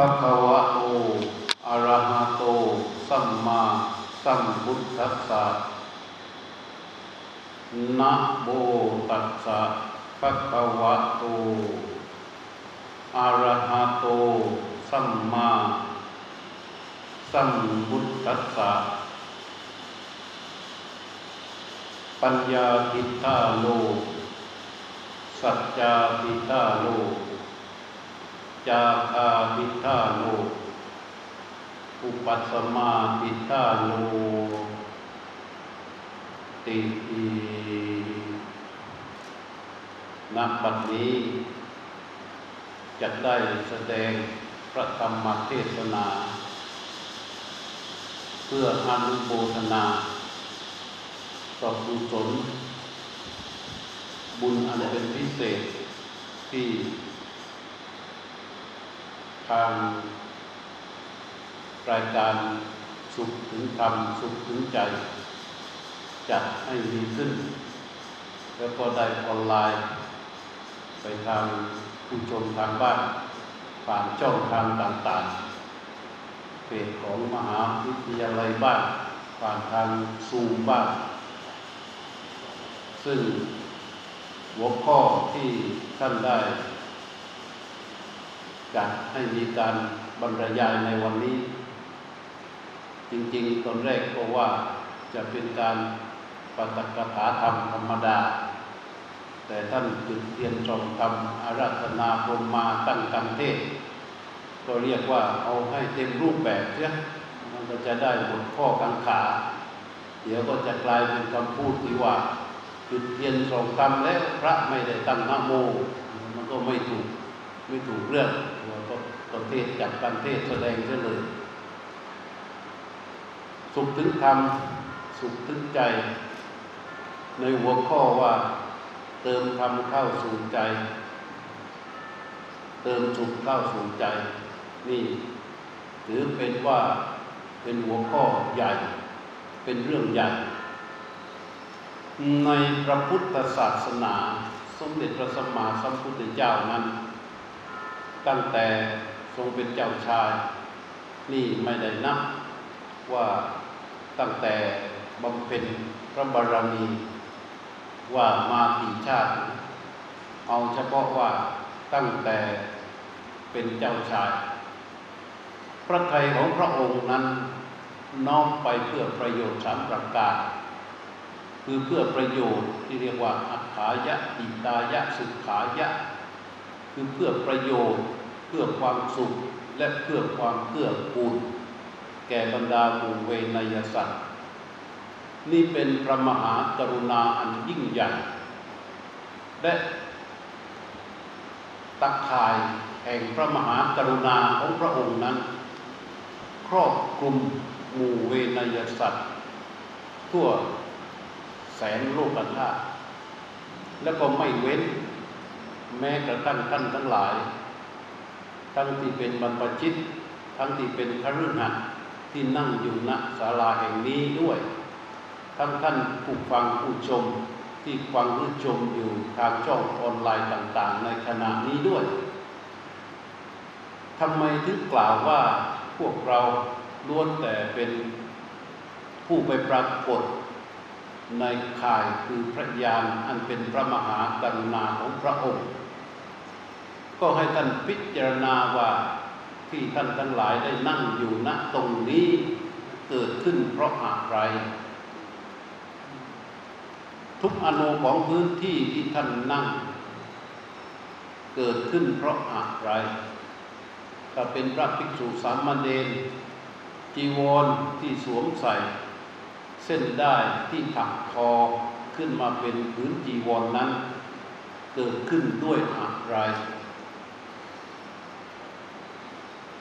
ภะคะวะโตอะระหะโต สัมมาสัมพุทธัสสะนะโมตัสสะภะคะวะโตอะระหะโต สัมมาสัมพุทธัสสะปัญญาทิฏฐาโล สัจจาทิฏฐาโล จาคาทิฏฐาโลอุปัสมาทิฏฐาโลติอีณบัดนี้จะได้แสดงพระธรรมเทศนา เพื่ออนุโมทนาต่อกุศลบุญอันเป็นพิเศษที่ ทางรายการสุขถึงธรรมสุขถึงใจ จัดให้ดีขึ้น แล้วก็ได้ออนไลน์ ไปทางผู้ชมทางบ้าน ผ่านช่องทางต่างๆเพจของมหาวิทยาลัยบ้านผ่านทางซูมบ้านซึ่งหัวข้อที่ท่านได้ จัดให้มีการบรรยายในวันนี้ จริงๆตอนแรกก็ว่าจะเป็นการปฏิกถาธรรมธรรมดา แต่ท่านจุดเทียนชมธรรมอาราธนาพรมมาตั้งกันเทศ ก็เรียกว่าเอาให้เต็มรูปแบบเสียมันก็จะได้บทข้อกังขา เดี๋ยวก็จะกลายเป็นคำพูดที่ว่าจุดเทียนสองคำแล้วพระไม่ได้ตั้งนโม มันก็ไม่ถูกไม่ถูกเรื่อง เทศจัดการเทศแสดงเสียเลย สุขถึงธรรม สุขถึงใจ ในหัวข้อว่า เติมธรรมเข้าสู่ใจ เติมสุขเข้าสู่ใจ นี่ถือเป็นว่าเป็นหัวข้อใหญ่ เป็นเรื่องใหญ่ ในพระพุทธศาสนา สมเด็จพระสัมมาสัมพุทธเจ้านั้น ตั้งแต่ ทรงเป็นเจ้าชาย นี่ไม่ได้นับว่าตั้งแต่บำเพ็ญพระบารมีว่ามากี่ชาติ เอาเฉพาะว่าตั้งแต่เป็นเจ้าชาย พระไทยของพระองค์นั้นน้อมไปเพื่อประโยชน์สามประการ คือเพื่อประโยชน์ที่เรียกว่าอัฏฐายะอิตายะสุขายะ คือเพื่อประโยชน์ เพื่อความสุขและเพื่อความเกื้อกูล แก่บรรดาหมู่เวนยสัตว์ นี่เป็นพระมหากรุณาอันยิ่งใหญ่ และตักข่ายแห่งพระมหากรุณาของพระองค์นั้น ครอบคลุมหมู่เวนยสัตว์ ทั่วแสนโลกธาตุแล้วก็ไม่เว้น แม้กระทั่งท่านทั้งหลาย ทั้งที่เป็นบรรพชิต ทั้งที่เป็นคฤหัสถ์ที่นั่งอยู่ณศาลาแห่งนี้ด้วย ทั้งท่านผู้ฟังผู้ชมที่ฟังหรือชมอยู่ทางช่องออนไลน์ต่าง ๆ ในขณะนี้ด้วยทำไมถึงกล่าวว่าพวกเราล้วนแต่เป็นผู้ไปปรากฏในข่ายคือพระยานอันเป็นพระมหากรุณาของพระองค์ ก็ให้ท่านพิจารณาว่าที่ท่านทั้งหลายได้นั่งอยู่ณตรงนี้เกิดขึ้นเพราะอะไร ทุกอนุของพื้นที่ที่ท่านนั่ง เกิดขึ้นเพราะอะไร ถ้าเป็นพระภิกษุสามเณรจีวรที่สวมใส่ เส้นได้ที่ถักคอขึ้นมาเป็นพื้นจีวรนนั้น เกิดขึ้นด้วยอะไร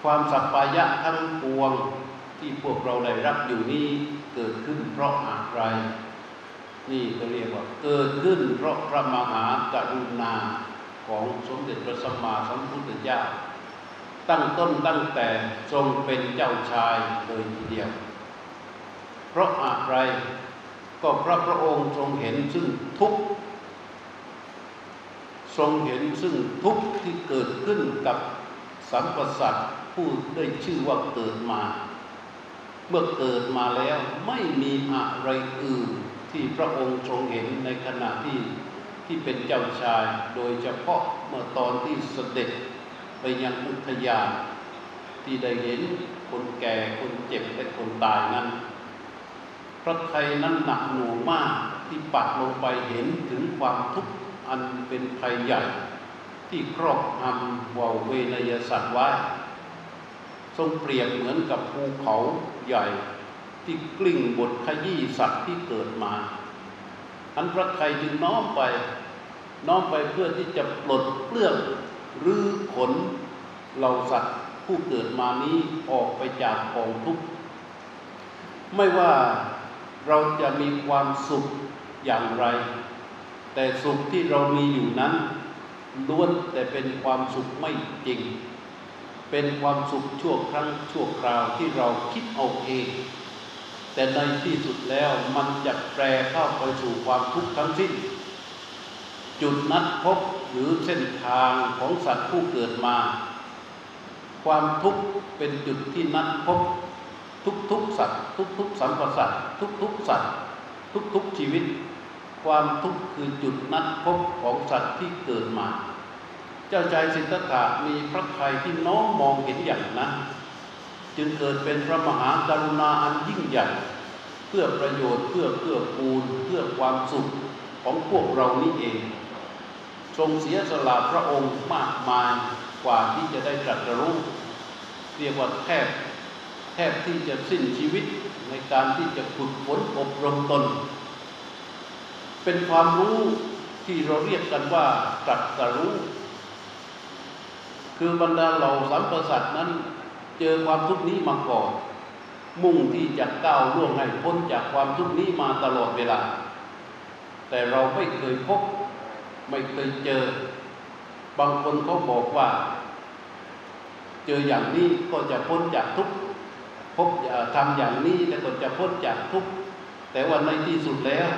ความสัปปายะทั้งปวงที่พวกเราได้รับอยู่นี้เกิดขึ้นเพราะอะไร นี่ก็เรียกว่าเกิดขึ้นเพราะพระมหากรุณาของสมเด็จพระสัมมาสัมพุทธเจ้า ตั้งต้นตั้งแต่ทรงเป็นเจ้าชายเลยทีเดียว เพราะอะไรก็พระพระองค์ทรงเห็นซึ่งทุกทรงเห็นซึ่งทุกที่เกิดขึ้นกับสัมปสัต ผู้ได้ชื่อว่าเกิดมา เมื่อเกิดมาแล้วไม่มีอะไรอื่นที่พระองค์ทรงเห็นในขณะที่ที่เป็นเจ้าชาย โดยเฉพาะเมื่อตอนที่เสด็จไปยังอุทยานที่ได้เห็นคนแก่คนเจ็บและคนตายนั้น พระไทยนั้นหนักหน่วงมากที่ปักลงไปเห็นถึงความทุกข์อันเป็นภัยใหญ่ ที่ครอบงำวาเวนยสัตว์ไว้ ทรงเปรียบเหมือนกับภูเขาใหญ่ที่กลิ้งบทขยี้สัตว์ที่เกิดมา อันพระไทยจึงน้อมไป น้อมไปเพื่อที่จะปลดเปลื้องหรือขนเหล่าสัตว์ผู้เกิดมานี้ออกไปจากกองทุกข์ไม่ว่าเราจะมีความสุขอย่างไร แต่สุขที่เรามีอยู่นั้นล้วนแต่เป็นความสุขไม่จริง เป็นความสุขชั่วครั้งชั่วคราวที่เราคิดเอาเอง แต่ในที่สุดแล้วมันจะแปรเข้าไปสู่ความทุกข์ทั้งสิ้น จุดนัดพบหรือเส้นทางของสัตว์ผู้เกิดมา ความทุกข์เป็นจุดที่นัดพบทุกๆสัตว์ ทุกๆสัมปสัตว์ทุกๆสัตว์ ทุกๆชีวิต ความทุกข์คือจุดนัดพบของสัตว์ที่เกิดมา เจ้าชายสิทธัตถะมีพระทัยที่น้อมมองเห็นอย่างนั้นจึงเกิดเป็นพระมหากรุณาอันยิ่งใหญ่เพื่อประโยชน์เพื่อเพื่อปูนเพื่อความสุขของพวกเรานี่เอง ทรงเสียสละพระองค์มากมายกว่าที่จะได้ตรัสรู้เรียกว่าแทบแทบที่จะสิ้นชีวิตในการที่จะฝึกฝนอบรมตน เป็นความรู้ที่เราเรียกกันว่าตรัสรู้ คือบรรดาเหล่าสัมปสัตนั้น เจอความทุกข์นี้มาก่อนมุ่งที่จะก้าวล่วงให้พ้นจากความทุกข์นี้มาตลอดเวลา แต่เราไม่เคยพบไม่เคยเจอ บางคนเขาบอกว่า เจออย่างนี้ก็จะพ้นจากทุกข์พบทำอย่างนี้แล้วก็จะพ้นจากทุกข์แต่ว่าในที่สุดแล้ว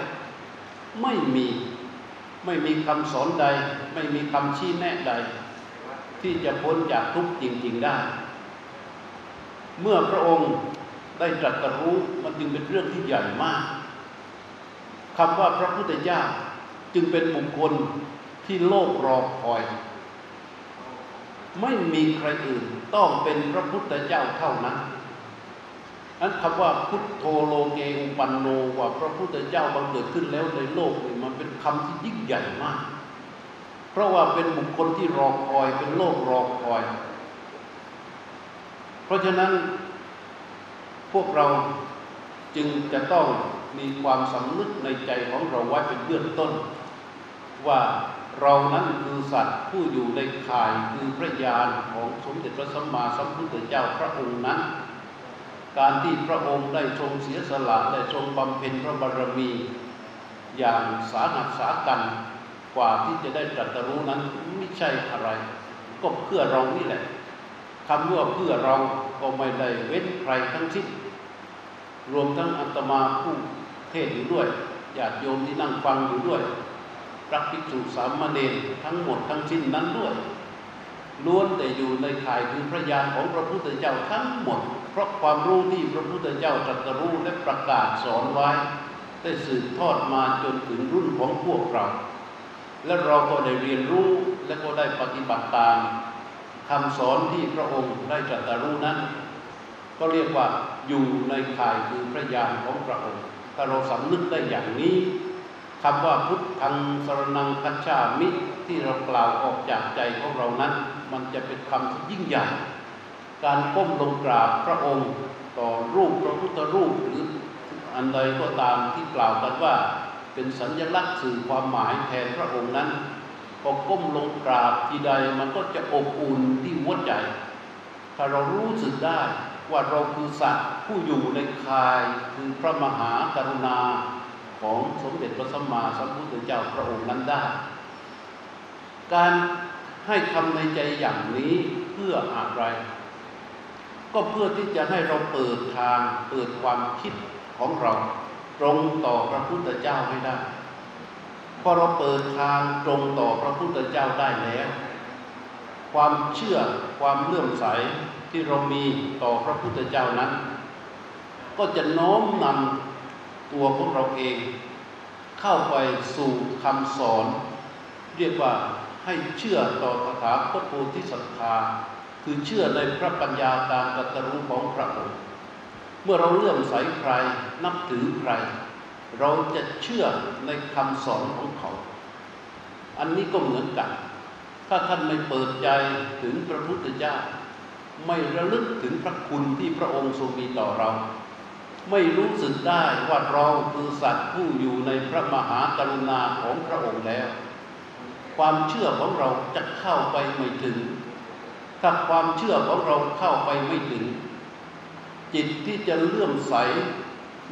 ไม่มีไม่มีคำสอนใด ไม่มีคำชี้แนะใด ที่จะพ้นจากทุกข์จริง ๆได้ เมื่อพระองค์ได้ตรัสรู้มันจึงเป็นเรื่องที่ใหญ่มากคำว่าพระพุทธเจ้าจึงเป็นบุคคลที่โลกรอคอย ไม่มีใครอื่นต้องเป็นพระพุทธเจ้าเท่านั้นนั้นคำว่าพุทโธโลเกอุปันโนว่าพระพุทธเจ้าบังเกิดขึ้นแล้วในโลกนี่มันเป็นคำที่ยิ่งใหญ่มาก ราะว่าเป็นบุคคลที่รอคอยเป็นโลกรอคอย เพราะฉะนั้นพวกเราจึงจะต้องมีความสำนึกในใจของเราไว้เป็นเบื้องต้น ว่าเรานั้นคือสัตว์ผู้อยู่ในข่ายคือพระญาณของสมเด็จพระสัมมาสัมพุทธเจ้าพระองค์นั้น การที่พระองค์ได้ทรงเสียสละได้ทรงบำเพ็ญพระบารมี อย่างสาหัสสากัน กว่าที่จะได้ตรัสรู้นั้นไม่ใช่อะไร ก็เพื่อเรานี่แหละคำว่าเพื่อเราก็ไม่ได้เว้นใครทั้งสิ้นรวมทั้งอัตมาผู้เทศอยู่ด้วยญาติโยมที่นั่งฟังอยู่ด้วยพระภิกษุสามเณรทั้งหมดทั้งสิ้นนั้นด้วยล้วนแต่อยู่ในข่ายคือพระญาณของพระพุทธเจ้าทั้งหมด เพราะความรู้ที่พระพุทธเจ้าตรัสรู้และประกาศสอนไว้ ได้สืบทอดมาจนถึงรุ่นของพวกเรา และเราก็ได้เรียนรู้และก็ได้ปฏิบัติตามคำสอนที่พระองค์ได้ตรัสรู้นั้น ก็เรียกว่าอยู่ในข่ายคือพระญาณของพระองค์ถ้าเราสำนึกได้อย่างนี้คำว่าพุทธังสรนังคัจฉามิที่เรากล่าวออกจากใจของเรานั้น มันจะเป็นคำที่ยิ่งใหญ่ การก้มลงกราบพระองค์ ต่อรูปพระพุทธรูปหรืออันใดก็ตามที่กล่าวกันว่า เป็นสัญลักษณ์สื่อความหมายแทนพระองค์นั้นพอก้มลงกราบทีใดมันก็จะอบอุ่นที่หัวใจ ถ้าเรารู้สึกได้ว่าเราคือสัตว์ผู้อยู่ในคายคือพระมหากรุณาของสมเด็จพระสัมมาสัมพุทธเจ้าพระองค์นั้นได้ การให้คำในใจอย่างนี้เพื่ออะไร ก็เพื่อที่จะให้เราเปิดทางเปิดความคิดของเรา ตรงต่อพระพุทธเจ้าให้ได้พอเราเปิดทางตรงต่อพระพุทธเจ้าได้แล้ว ความเชื่อความเลื่อมใสที่เรามีต่อพระพุทธเจ้านั้น ก็จะโน้มนำตัวของเราเอง เข้าไปสู่คำสอน เรียกว่าให้เชื่อต่อคาถาคตโพธิสัตธาคือเชื่อในพระปัญญาการตรัสรู้ของพระองค์ เมื่อเราเลื่อมใสใครนับถือใคร เราจะเชื่อในคำสอนของเขา อันนี้ก็เหมือนกัน ถ้าท่านไม่เปิดใจถึงพระพุทธเจ้า ไม่ระลึกถึงพระคุณที่พระองค์ทรงมีต่อเรา ไม่รู้สึกได้ว่าเราคือสัตว์ผู้อยู่ในพระมหากรุณาของพระองค์แล้ว ความเชื่อของเราจะเข้าไปไม่ถึง ถ้าความเชื่อของเราเข้าไปไม่ถึง จิตที่จะเลื่อมใส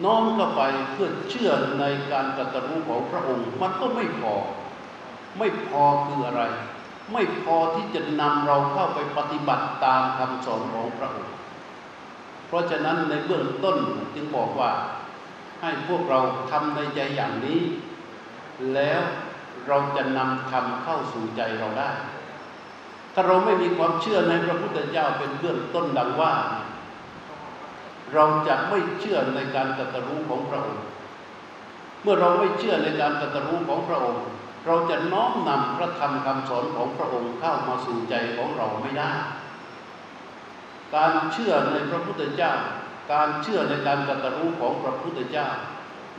น้อมเข้าไปเพื่อเชื่อในการตรัสรู้ของพระองค์ มันก็ไม่พอ ไม่พอคืออะไร ไม่พอที่จะนำเราเข้าไปปฏิบัติตามคำสอนของพระองค์ เพราะฉะนั้นในเบื้องต้นจึงบอกว่าให้พวกเราทำในใจอย่างนี้ แล้วเราจะนำธรรมเข้าสู่ใจเราได้ ถ้าเราไม่มีความเชื่อในพระพุทธเจ้าเป็นเบื้องต้นดังว่า เราจะไม่เชื่อในการตรัสรู้ของพระองค์ เมื่อเราไม่เชื่อในการตรัสรู้ของพระองค์ เราจะน้อมนำพระธรรมคำสอนของพระองค์เข้ามาสู่ใจของเราไม่ได้ การเชื่อในพระพุทธเจ้า การเชื่อในการตรัสรู้ของพระพุทธเจ้า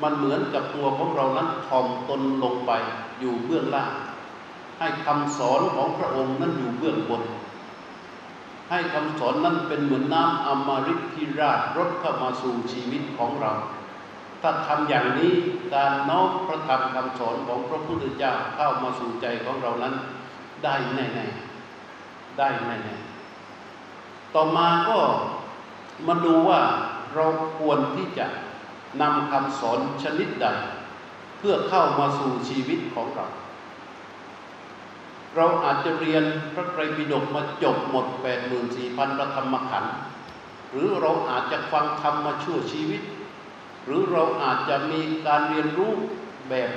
มันเหมือนกับตัวของเรานั้นถ่อมตนลงไปอยู่เบื้องล่าง ให้คำสอนของพระองค์นั้นอยู่เบื้องบน ให้คำสอนนั้นเป็นเหมือนน้ำอมฤตที่ราดรถเข้ามาสู่ชีวิตของเรา ถ้าทำอย่างนี้การน้อมพระธรรมคำสอนของพระพุทธเจ้าเข้ามาสู่ใจของเรานั้นได้แน่ๆได้แน่ๆต่อมาก็มาดูว่าเราควรที่จะนำคำสอนชนิดใด เพื่อเข้ามาสู่ชีวิตของเรา เราอาจจะเรียนพระไตรปิฎกมาจบหมด 84,000ประธรรมขันธ์หรือเราอาจจะฟังธรรมมาชั่วชีวิต หรือเราอาจจะมีการเรียนรู้แบบ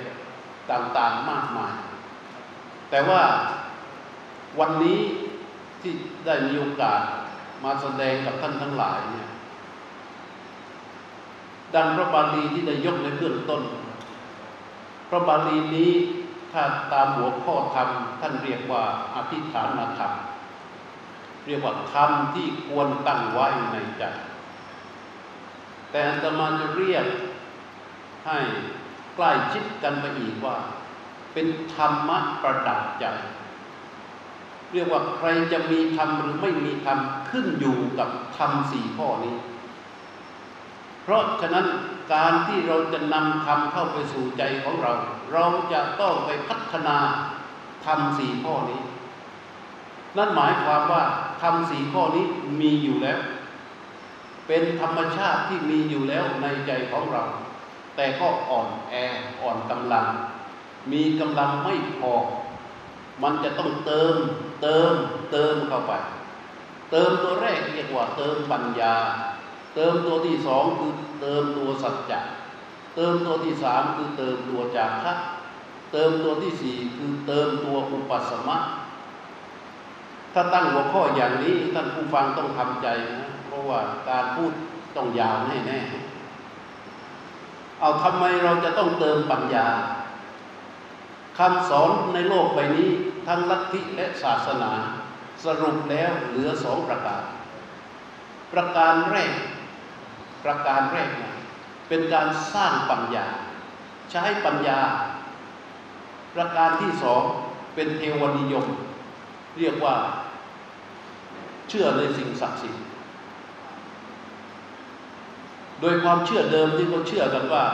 ต่างๆมากมาย แต่ว่าวันนี้ที่ได้มีโอกาสมาแสดงกับท่านทั้งหลายเนี่ยดังพระบาลีที่ได้ยกในเบื้องต้น พระบาลีนี้ ถ้าตามหัวข้อธรรมท่านเรียกว่าอธิษฐานธรรมเรียกว่าธรรมที่ควรตั้งไว้ในใจ แต่อาตมาจะเรียกให้ใกล้ชิดกันไปอีกว่า เป็นธรรมะประดับใจ เรียกว่าใครจะมีธรรมหรือไม่มีธรรมขึ้นอยู่กับธรรมสี่ข้อนี้ ราะฉะนั้นการที่เราจะนำธรรมเข้าไปสู่ใจของเรา เราจะต้องไปพัฒนาธรรมสี่ข้อนี้ นั่นหมายความว่าธรรมสี่ข้อนี้มีอยู่แล้ว เป็นธรรมชาติที่มีอยู่แล้วในใจของเรา แต่ก็อ่อนแออ่อนกำลัง มีกำลังไม่พอ มันจะต้องเติมเติมเติมเข้าไป เติมตัวแรกเรียกว่าเติมปัญญา เติมตัวที่สองคือเติมตัวสัจจะเติมตัวที่สามคือเติมตัวจาคะเติมตัวที่สี่คือเติมตัวอุปสมะถ้าตั้งหัวข้ออย่างนี้ท่านผู้ฟังต้องทำใจนะเพราะว่าการพูดต้องยาวแน่แน่เอาทำไมเราจะต้องเติมปัญญาคำสอนในโลกใบนี้ทั้งลัทธิและศาสนา สรุปแล้วเหลือสองประการ ประการแรก ประการแรกนะเป็นการสร้างปัญญา ใช้ปัญญา ประการที่สองเป็นเทวนิยม เรียกว่า เชื่อในสิ่งศักดิ์สิทธิ์โดยความเชื่อเดิมที่เขาเชื่อกันว่า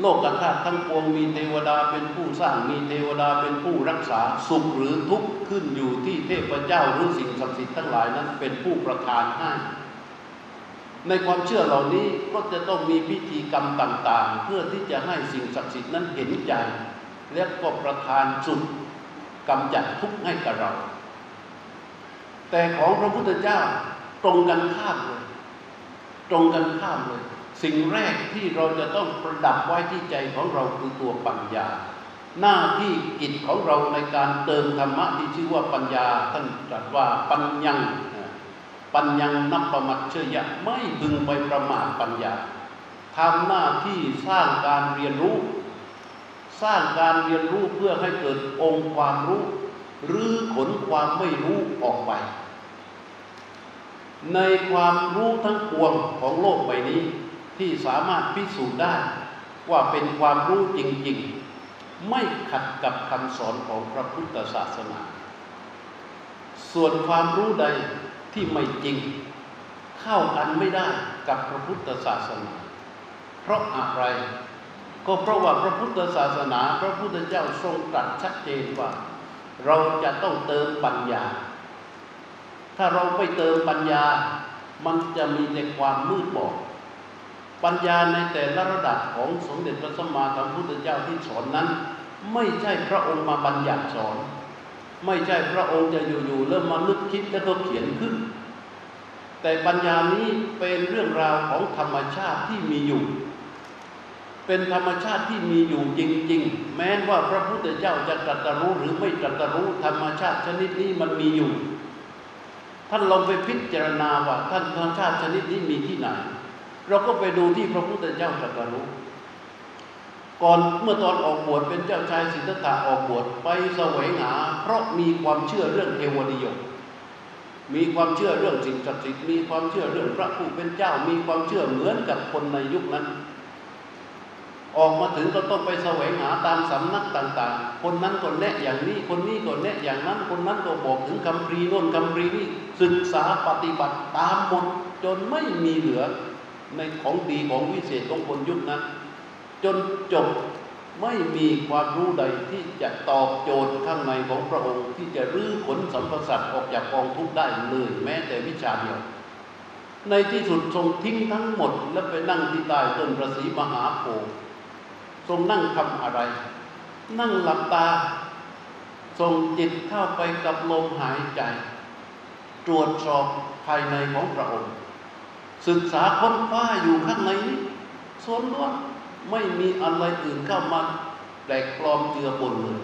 โลกธาตุทั้งปวงมีเทวดาเป็นผู้สร้างมีเทวดาเป็นผู้รักษาสุขหรือทุกข์ขึ้นอยู่ที่เทพเจ้าหรือสิ่งศักดิ์สิทธิ์ทั้งหลายนั้นเป็นผู้ประทานให้ ในความเชื่อเหล่านี้ก็จะต้องมีพิธีกรรมต่าง ๆ เพื่อที่จะให้สิ่งศักดิ์สิทธิ์นั้นเห็นใจ และก็ประทานสุขกำจัดทุกข์ให้กับเรา แต่ของพระพุทธเจ้าตรงกันข้ามเลย ตรงกันข้ามเลย สิ่งแรกที่เราจะต้องประดับไว้ที่ใจของเราคือตัวปัญญา หน้าที่กิจของเราในการเติมธรรมะที่ชื่อว่าปัญญาท่านตรัสว่าปัญญัง ปัญญังนับประมัดเชยะไม่พึงไปประมาทปัญญาทำหน้าที่สร้างการเรียนรู้ สร้างการเรียนรู้เพื่อให้เกิดองค์ความรู้หรือขนความไม่รู้ออกไป ในความรู้ทั้งปวงของโลกใบนี้ ที่สามารถพิสูจน์ได้ว่าเป็นความรู้จริง ๆ ไม่ขัดกับคำสอนของพระพุทธศาสนา ส่วนความรู้ใด ที่ไม่จริงเข้ากันไม่ได้กับพระพุทธศาสนา เพราะอะไร ก็เพราะว่าพระพุทธศาสนา พระพุทธเจ้าทรงตรัสชัดเจนว่า เราจะต้องเติมปัญญา ถ้าเราไม่เติมปัญญา มันจะมีแต่ความมืดบอดปัญญาในแต่ละระดับของสมเด็จพระสัมมาสัมพุทธเจ้าที่สอนนั้น ไม่ใช่พระองค์มาบัญญัติสอน ไม่ใช่พระองค์จะอยู่ๆเริ่มมานึกคิดแล้วก็เขียนขึ้น แต่ปัญญานี้เป็นเรื่องราวของธรรมชาติที่มีอยู่ เป็นธรรมชาติที่มีอยู่จริง ๆ แม้ว่าพระพุทธเจ้าจะตรัสรู้หรือไม่ตรัสรู้ธรรมชาติชนิดนี้มันมีอยู่ ท่านลองไปพิจารณาว่าท่านธรรมชาติชนิดนี้มีที่ไหน เราก็ไปดูที่พระพุทธเจ้าตรัสรู้ ก่อนเมื่อตอนออกบวชเป็นเจ้าชายสิทธัตถะออกบวชไปแสวงหา เพราะมีความเชื่อเรื่องเทวนิยม มีความเชื่อเรื่องสิ่งศักดิ์สิทธิ์มีความเชื่อเรื่องพระผู้เป็นเจ้า มีความเชื่อเหมือนกับคนในยุคนั้น ออกมาถึงก็ต้องไปแสวงหาตามสำนักต่าง ๆ คนนั้นก็แนะอย่างนี้ คนนี้ก็แนะอย่างนั้น คนนั้นก็บอกถึงคำพรีโน่นคำพรีนี่ศึกษาปฏิบัติตามหมดจนไม่มีเหลือในของดีของวิเศษของคนยุคนั้น จนจบไม่มีความรู้ใดที่จะตอบโจทย์ข้างในของพระองค์ที่จะรื้อขนสัมปสัตออกจากกองทุกข์ได้เลยแม้แต่วิชาเดียว ในที่สุดทรงทิ้งทั้งหมด แล้วไปนั่งที่ใต้ต้นประสีมหาโพธิ์ทรงนั่งทำอะไร นั่งหลับตาทรงจิตเข้าไปกับลมหายใจ ตรวจสอบภายในของพระองค์ ศึกษาค้นคว้าอยู่ข้างในนี้ส่วนล้วน ไม่มีอะไรอื่นเข้ามาแปลกปลอมเจือปนเลย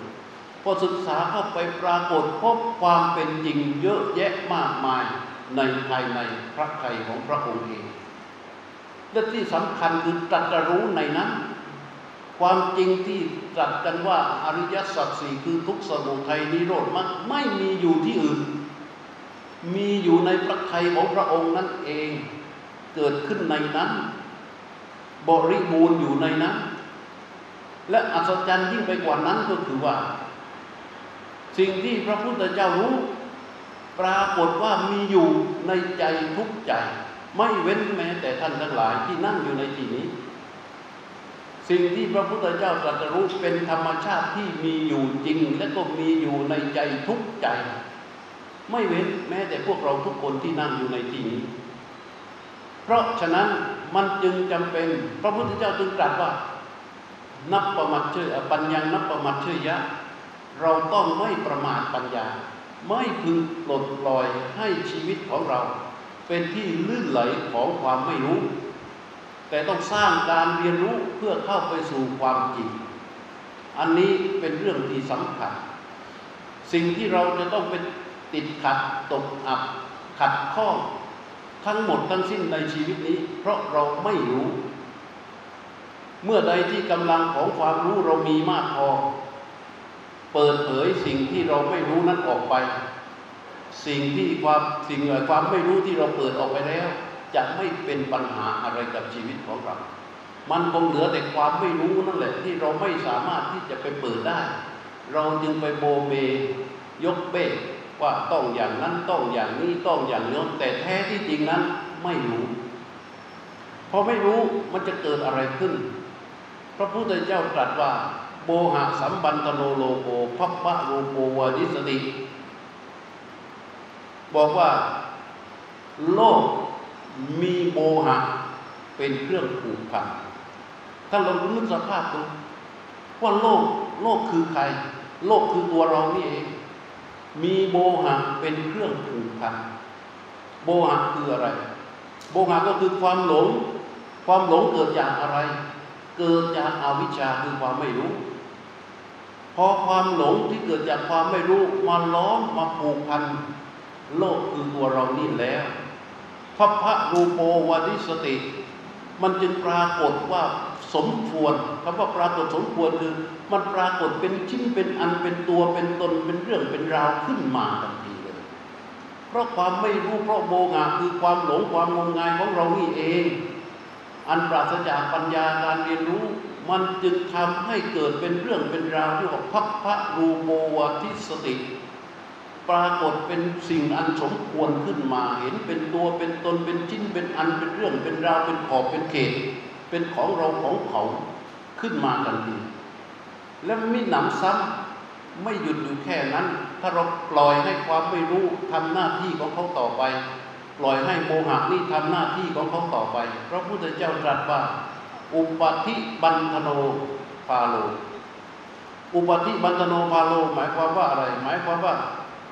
พอศึกษาเข้าไปปรากฏพบความเป็นจริงเยอะแยะมากมายในภายในพระไถ่ของพระองค์เองและที่สำคัญคือตรัสรู้ในนั้น ความจริงที่ตรัสกันว่าอริยสัจสี่คือทุกสมุทัยนิโรธมันไม่มีอยู่ที่อื่น มีอยู่ในพระไถ่ของพระองค์นั่นเอง เกิดขึ้นในนั้น บริบูรณ์อยู่ในนั้น และอัศจรรย์ยิ่งไปกว่านั้นก็คือว่า สิ่งที่พระพุทธเจ้ารู้ ปรากฏว่ามีอยู่ในใจทุกใจ ไม่เว้นแม้แต่ท่านทั้งหลายที่นั่งอยู่ในที่นี้ สิ่งที่พระพุทธเจ้าตรัสรู้เป็นธรรมชาติที่มีอยู่จริง และก็มีอยู่ในใจทุกใจ ไม่เว้นแม้แต่พวกเราทุกคนที่นั่งอยู่ในที่นี้ เพราะฉะนั้น มันจึงจำเป็น พระพุทธเจ้าจึงตรัสว่า นับประมาทเชื่อปัญญานับประมาทเชื่อยะ เราต้องไม่ประมาทปัญญา ไม่พึงปลดปล่อยให้ชีวิตของเรา เป็นที่ลื่นไหลของความไม่รู้ แต่ต้องสร้างการเรียนรู้เพื่อเข้าไปสู่ความจริง อันนี้เป็นเรื่องที่สำคัญ สิ่งที่เราจะต้องเป็นติดขัดตกอับขัดข้อง ทั้งหมดทั้งสิ้นในชีวิตนี้ เพราะเราไม่รู้ เมื่อใดที่กำลังของความรู้เรามีมากพอ เปิดเผยสิ่งที่เราไม่รู้นั้นออกไป สิ่งที่ความสิ่งความไม่รู้ที่เราเปิดออกไปแล้ว จะไม่เป็นปัญหาอะไรกับชีวิตของเรา มันคงเหลือแต่ความไม่รู้นั่นแหละ ที่เราไม่สามารถที่จะไปเปิดได้ เราจึงไปโบเบยกเบ้ ว่าต้องอย่างนั้นต้องอย่างนี้ต้องอย่างโน้นแต่แท้ที่จริงนั้นไม่รู้พอไม่รู้มันจะเกิดอะไรขึ้น พระพุทธเจ้าตรัสว่าโบหะสัมบันตโนโลโกพัพพะโลโกวานิสติ บอกว่า โลกมีโบหะเป็นเครื่องผูกพันถ้าเรานึกสภาพดูว่าโลกโลกคือใคร โลกคือตัวเรานี่เอง มีโบหะเป็นเครื่องผูกพันโบหะคืออะไรโบหะก็คือความหลง ความหลงเกิดจากอะไร เกิดจากอาวิชชาคือความไม่รู้ พอความหลงที่เกิดจากความไม่รู้มาล้อมมาผูกพันโลกคือตัวเรานี่แล้วพระพระรูโปวานิสติ มันจึงปรากฏว่าสมควรคำว่าปรากฏสมควรคือ มันปรากฏเป็นชิ้นเป็นอันเป็นตัวเป็นตนเป็นเรื่องเป็นราวขึ้นมาทันทีเลย เพราะความไม่รู้เพราะโมหะคือความหลงความงมงายของเรานี่เอง อันปราศจากปัญญาการเรียนรู้ มันจึงทำให้เกิดเป็นเรื่องเป็นราวที่ว่าพักพพะรูโมวทิสติ ปรากฏเป็นสิ่งอันสมควรขึ้นมา เห็นเป็นตัวเป็นตนเป็นชิ้นเป็นอันเป็นเรื่องเป็นราวเป็นขอบเป็นเขต เป็นของเราของเขาขึ้นมาทันที และมิหนำซ้ำไม่หยุดอยู่แค่นั้น ถ้าเราปล่อยให้ความไม่รู้ทำหน้าที่ของเขาต่อไป ปล่อยให้โมหะนี่ทำหน้าที่ของเขาต่อไปพระพุทธเจ้าตรัสว่า อุปธิพันธโนพาโล อุปธิพันธโนพาโล หมายความว่าอะไร หมายความว่า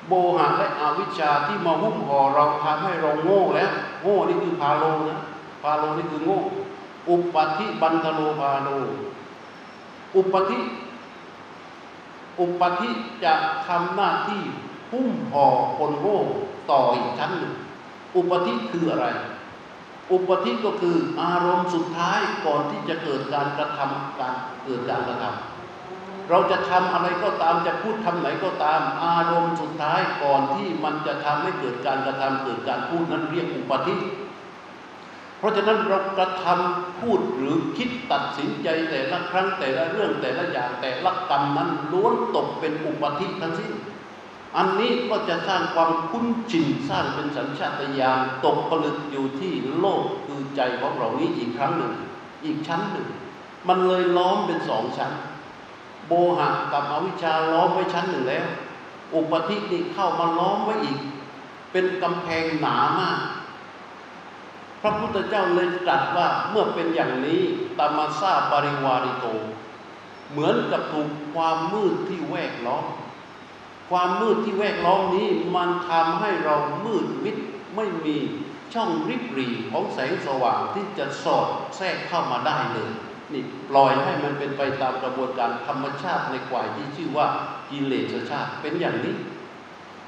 โมหะและอวิชชาที่มาหุ้มห่อเราทำให้เราโง่แล้ว โง่นี่คือพาโลนะพาโลนี่คือโง่ อุปธิพันธโนพาโล อุปธิ อุปธิจะทำหน้าที่หุ้มห่อคนโง่ต่ออีกชั้นหนึ่งอุปธิคืออะไร อุปธิก็คืออารมณ์สุดท้ายก่อนที่จะเกิดการกระทำการเกิดการกระทำเราจะทำอะไรก็ตามจะพูดทำไหนก็ตาม อารมณ์สุดท้ายก่อนที่มันจะทำให้เกิดการกระทำเกิดการพูดนั้นเรียกอุปธิ ราะฉะนั้นเรากระทำพูดหรือคิดตัดสินใจแต่ละครั้งแต่ละเรื่องแต่ละอย่างแต่ละกรรมนั้นล้วนตกเป็นอุปธิทั้งสิ้น อันนี้ก็จะสร้างความคุ้นชินสร้างเป็นสัญชาตญาณตกผลึกอยู่ที่โลกคือใจของเรานี้อีกครั้งหนึ่ง อีกชั้นหนึ่ง มันเลยล้อมเป็นสองชั้น โบหะกับอวิชชาล้อมไว้ชั้นหนึ่งแล้ว อุปธินี่เข้ามาล้อมไว้อีก เป็นกำแพงหนามาก พระพุทธเจ้าเลยตรัสว่าเมื่อเป็นอย่างนี้ตามาซาปริวาริโต เหมือนกับถูกความมืดที่แวดล้อมความมืดที่แวดล้อมนี้มันทำให้เรามืดมิดไม่มีช่องริบหรี่ของแสงสว่างที่จะสอดแทรกเข้ามาได้เลยนี่ปล่อยให้มันเป็นไปตามกระบวนการธรรมชาติในกวายที่ชื่อว่ากิเลสชาติเป็นอย่างนี้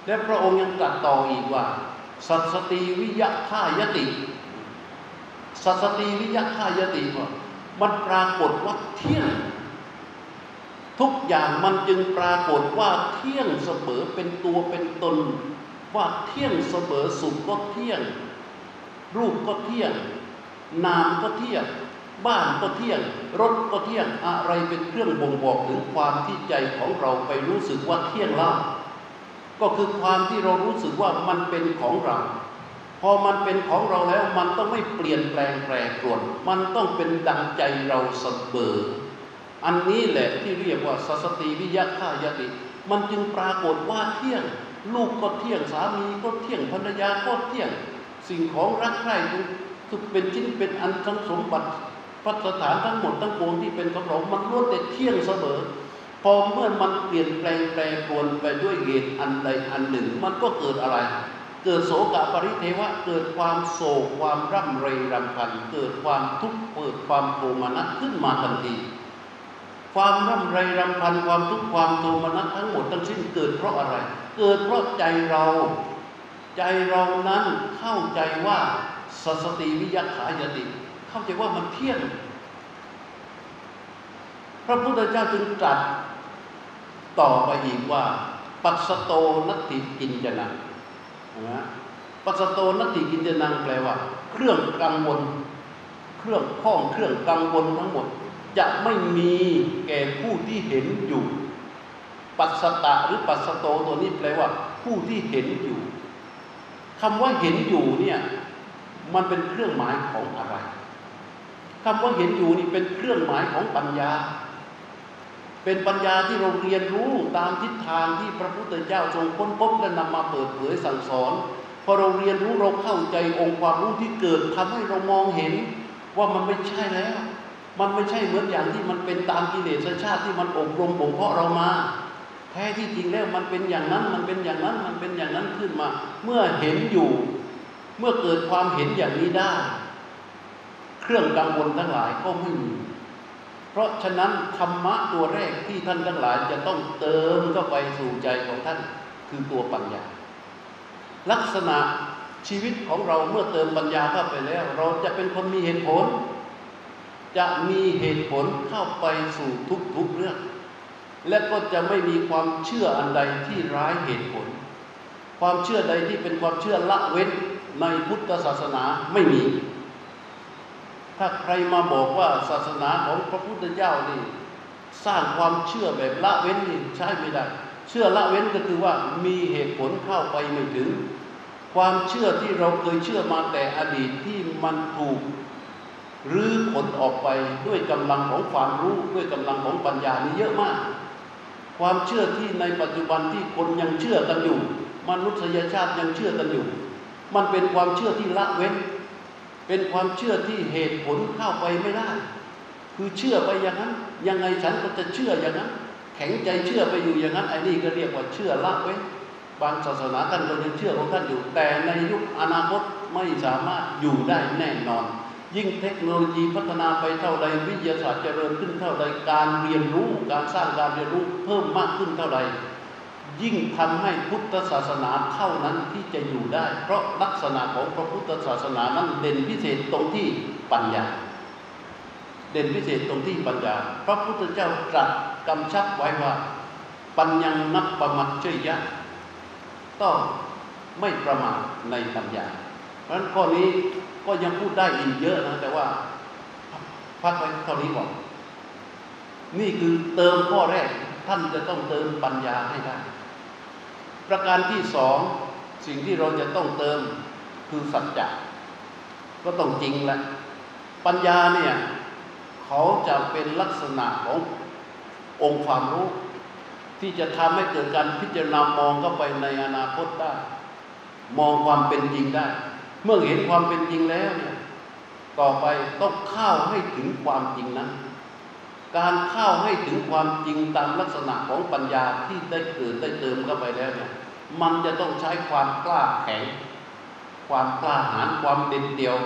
และพระองค์ยังตรัสต่ออีกว่า สัตสติวิยะท่ายติ สัตสติวิยะท่ายติว่ามันปรากฏว่าเที่ยง ทุกอย่างมันจึงปรากฏว่าเที่ยงเสมอเป็นตัวเป็นตน ว่าเที่ยงเสมอสุขก็เที่ยง รูปก็เที่ยง นามก็เที่ยง บ้านก็เที่ยง รถก็เที่ยงอะไรเป็นเครื่องบ่งบอกถึงความที่ใจของเราไปรู้สึกว่าเที่ยงล่าก็คือความที่เรารู้สึกว่ามันเป็นของเรา อมันเป็นของเราแล้วมันต้องไม่เปลี่ยนแปลงแปรปรวน มันต้องเป็นดังใจเราเสมอ อันนี้แหละที่เรียกว่าสัสติวิยะขายติ มันจึงปรากฏว่าเที่ยง ลูกก็เที่ยงสามีก็เที่ยงภรรยาก็เที่ยง สิ่งของรักใคร่ทุกเป็นชิ้นเป็นอันทั้งสมบัติพัสถานทั้งหมดทั้งปวงที่เป็นของเรามันล้วนแต่เที่ยงเสมอพอเมื่อมันเปลี่ยนแปลงแปรปรวนไปด้วยเหตุอันใดอันหนึ่ง มันก็เกิดอะไร เกิดโศกปริเทวะ เกิดความโศกความร่ำไรรำพัน เกิดความทุกข์เกิดความโทมนัสขึ้นมาทันที ความร่ำไรรำพันความทุกข์ความโทมนัสทั้งหมดทั้งสิ้นเกิดเพราะอะไร เกิดเพราะใจเรา ใจเรานั้นเข้าใจว่าสัสติวิยะขายติ เข้าใจว่ามันเที่ยงพระพุทธเจ้าจึงตรัสต่อไปอีกว่า ปัสสโตนัตติกินจนัง นะปัสโตนัตติกินจนังแปลว่า เครื่องกังวล เครื่องข้องเครื่องกังวลทั้งหมด จะไม่มีแก่ผู้ที่เห็นอยู่ ปัสตะหรือปัสสโตตัวนี้แปลว่า ผู้ที่เห็นอยู่คำว่าเห็นอยู่เนี่ยมันเป็นเครื่องหมายของอะไรคำว่าเห็นอยู่นี่เป็นเครื่องหมายของปัญญา เป็นปัญญาที่เราเรียนรู้ตามทิศทางที่พระพุทธเจ้าทรงค้นพบและนำมาเปิดเผยสั่งสอนพอเราเรียนรู้เราเข้าใจองค์ความรู้ที่เกิดทำให้เรามองเห็นว่ามันไม่ใช่แล้ว มันไม่ใช่เหมือนอย่างที่มันเป็นตามกิเลสชาติที่มันอบรมบ่มเพาะเรามา แท้ที่จริงแล้วมันเป็นอย่างนั้นมันเป็นอย่างนั้นมันเป็นอย่างนั้นขึ้นมา เมื่อเห็นอยู่ เมื่อเกิดความเห็นอย่างนี้ได้ เครื่องกังวลทั้งหลายก็ไม่มี เพราะฉะนั้นธรรมะตัวแรกที่ท่านทั้งหลายจะต้องเติมเข้าไปสู่ใจของท่านคือตัวปัญญา ลักษณะชีวิตของเราเมื่อเติมปัญญาเข้าไปแล้ว เราจะเป็นคนมีเหตุผล จะมีเหตุผลเข้าไปสู่ทุกๆเรื่อง และก็จะไม่มีความเชื่ออันใดที่ร้ายเหตุผล ความเชื่อใดที่เป็นความเชื่อละเว้นในพุทธศาสนาไม่มี ถ้าใครมาบอกว่าศาสนาของพระพุทธเจ้านี่ สร้างความเชื่อแบบละเว้นนี่ใช่ไม่ได้ เชื่อละเว้นก็คือว่ามีเหตุผลเข้าไปไม่ถึง ความเชื่อที่เราเคยเชื่อมาแต่อดีตที่มันถูกหรือผลออกไปด้วยกำลังของความรู้ด้วยกำลังของปัญญานี่เยอะมาก ความเชื่อที่ในปัจจุบันที่คนยังเชื่อกันอยู่มนุษยชาติยังเชื่อกันอยู่ มันเป็นความเชื่อที่ละเว้น เป็นความเชื่อที่เหตุผลเข้าไปไม่ได้ คือเชื่อไปอย่างนั้น ยังไงฉันก็จะเชื่ออย่างนั้น แข็งใจเชื่อไปอยู่อย่างนั้นไอ้นี่ก็เรียกว่าเชื่อละเว้นบางศาสนาท่านก็ยังเชื่อของท่านอยู่ แต่ในยุคอนาคตไม่สามารถอยู่ได้แน่นอน ยิ่งเทคโนโลยีพัฒนาไปเท่าใดวิทยาศาสตร์เจริญขึ้นเท่าใดการเรียนรู้ การสร้างการเรียนรู้เพิ่มมากขึ้นเท่าใด ยิ่งทำให้พุทธศาสนาเท่านั้นที่จะอยู่ได้ เพราะลักษณะของพระพุทธศาสนานั้นเด่นพิเศษตรงที่ปัญญา เด่นพิเศษตรงที่ปัญญา พระพุทธเจ้าตรัสกำชับไว้ว่า ปัญญังนับประมัติชยะ ต้องไม่ประมาทในปัญญา เพราะฉะนั้นข้อนี้ก็ยังพูดได้อีกเยอะนะ แต่ว่าพักไว้เท่านี้ก่อนนี่คือเติมข้อแรกท่านจะต้องเติมปัญญาให้ได้ ประการที่สองสิ่งที่เราจะต้องเติมคือสัจจะก็ต้องจริงแหละปัญญาเนี่ยเขาจะเป็นลักษณะขององค์ความรู้ ที่จะทำให้เกิดการพิจารณามองเข้าไปในอนาคตได้ มองความเป็นจริงได้ เมื่อเห็นความเป็นจริงแล้วเนี่ยต่อไปต้องเข้าให้ถึงความจริงนั้น การเข้าให้ถึงความจริงตามลักษณะของปัญญาที่ได้เกิดได้เติมเข้าไปแล้วเนี่ยมันจะต้องใช้ความกล้าแข็ง ความกล้าหาญความเด็ดเดี่ยว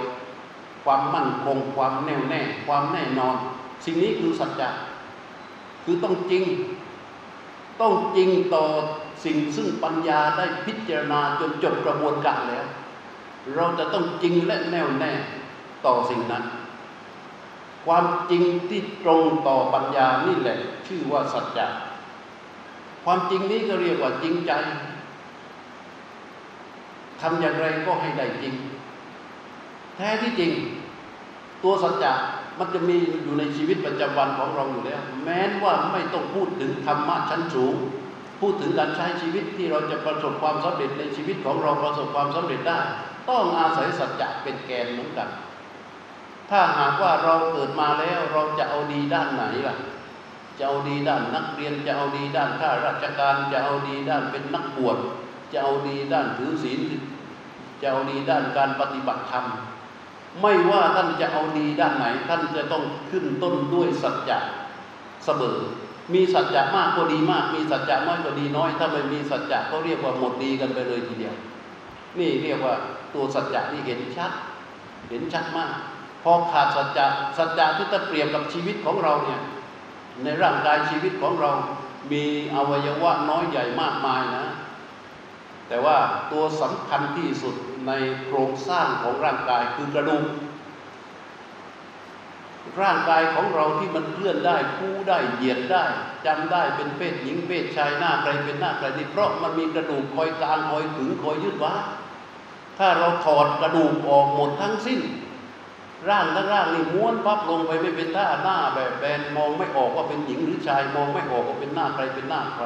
ความมั่นคง ความแน่วแน่ ความแน่นอน สิ่งนี้คือสัจจะคือต้องจริง ต้องจริงต่อสิ่งซึ่งปัญญาได้พิจารณาจนจบกระบวนการแล้ว เราจะต้องจริงและแน่วแน่ต่อสิ่งนั้น ความจริงที่ตรงต่อปัญญานี่แหละ ชื่อว่าสัจจะความจริงนี้ก็เรียกว่าจริงใจทำอย่างไรก็ให้ได้จริง แท้ที่จริง ตัวสัจจะมันจะมีอยู่ในชีวิตประจำวันของเราอยู่แล้ว แม้ว่าไม่ต้องพูดถึงธรรมะชั้นสูง พูดถึงการใช้ชีวิตที่เราจะประสบความสำเร็จในชีวิตของเราประสบความสำเร็จได้ ต้องอาศัยสัจจะเป็นแกนเหมือนกัน ถ้าหากว่าเราเกิดมาแล้วเราจะเอาดีด้านไหนล่ะ จะเอาดีด้านนักเรียนจะเอาดีด้านข้าราชการ จะเอาดีด้านเป็นนักบวชจะเอาดีด้านถือศีลจะเอาดีด้านการปฏิบัติธรรมไม่ว่าท่านจะเอาดีด้านไหน ท่านจะต้องขึ้นต้นด้วยสัจจะเสมอมีสัจจะมากก็ดีมาก มีสัจจะน้อยก็ดีน้อย ถ้าไม่มีสัจจะก็เรียกว่าหมดดีกันไปเลยทีเดียว นี่เรียกว่าตัวสัจจะที่เห็นชัด เห็นชัดมาก พอขาดสัจจะสัจจะที่จะเปรียบกับชีวิตของเราเนี่ยในร่างกายชีวิตของเรามีอวัยวะน้อยใหญ่มากมายนะ แต่ว่าตัวสำคัญที่สุดในโครงสร้างของร่างกายคือกระดูกร่างกายของเราที่มันเคลื่อนได้คู่ได้เหยียดได้จำได้เป็นเพศหญิงเพศชายหน้าใครเป็นหน้าใครนี่เพราะมันมีกระดูกคอยกลางคอยถึงคอยยืดว้ถ้าเราถอดกระดูกออกหมดทั้งสิ้น ร่างทั้งร่างนี่ม้วนพับลงไปไม่เป็นท่าหน้าแบบแบนมองไม่ออกว่าเป็นหญิงหรือชายมองไม่ออกว่าเป็นหน้าใครเป็นหน้าใคร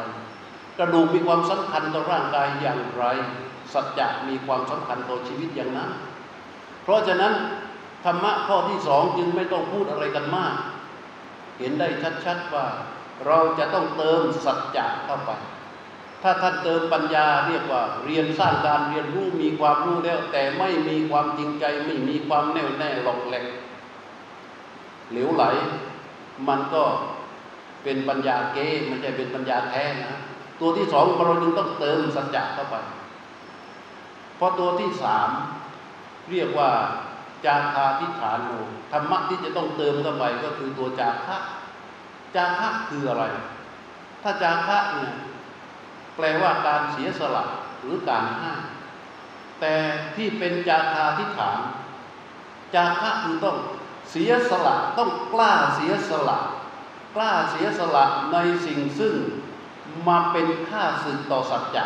กระดูกมีความสำคัญต่อร่างกายอย่างไร สัจจะมีความสำคัญต่อชีวิตอย่างนั้น เพราะฉะนั้นธรรมะข้อที่สองจึงไม่ต้องพูดอะไรกันมาก เห็นได้ชัดๆว่า เราจะต้องเติมสัจจะเข้าไป ถ้าท่านเติมปัญญาเรียกว่า เรียนสร้างการเรียนรู้มีความรู้แล้ว แต่ไม่มีความจริงใจไม่มีความแน่วแน่หลอกแหลกเหลวไหล มันก็เป็นปัญญาเก้ม่ใช่เป็นปัญญาแท้นะตัวที่สองเราจึงต้องเติมสัจจะเข้าไปเพราะตัวที่สามเรียกว่าจาคาทิฐานโนธรรมะที่จะต้องเติมเข้าไปก็คือตัวจาคะจาคะคืออะไร ถ้าจาคะเนี่ย แปลว่าการเสียสละหรือการให้แต่ที่เป็นจาคาทิฐานจาคะคือต้องเสียสละต้องกล้าเสียสละ กล้าเสียสละในสิ่งซึ่งมาเป็นค่าสึกต่อสัจจะ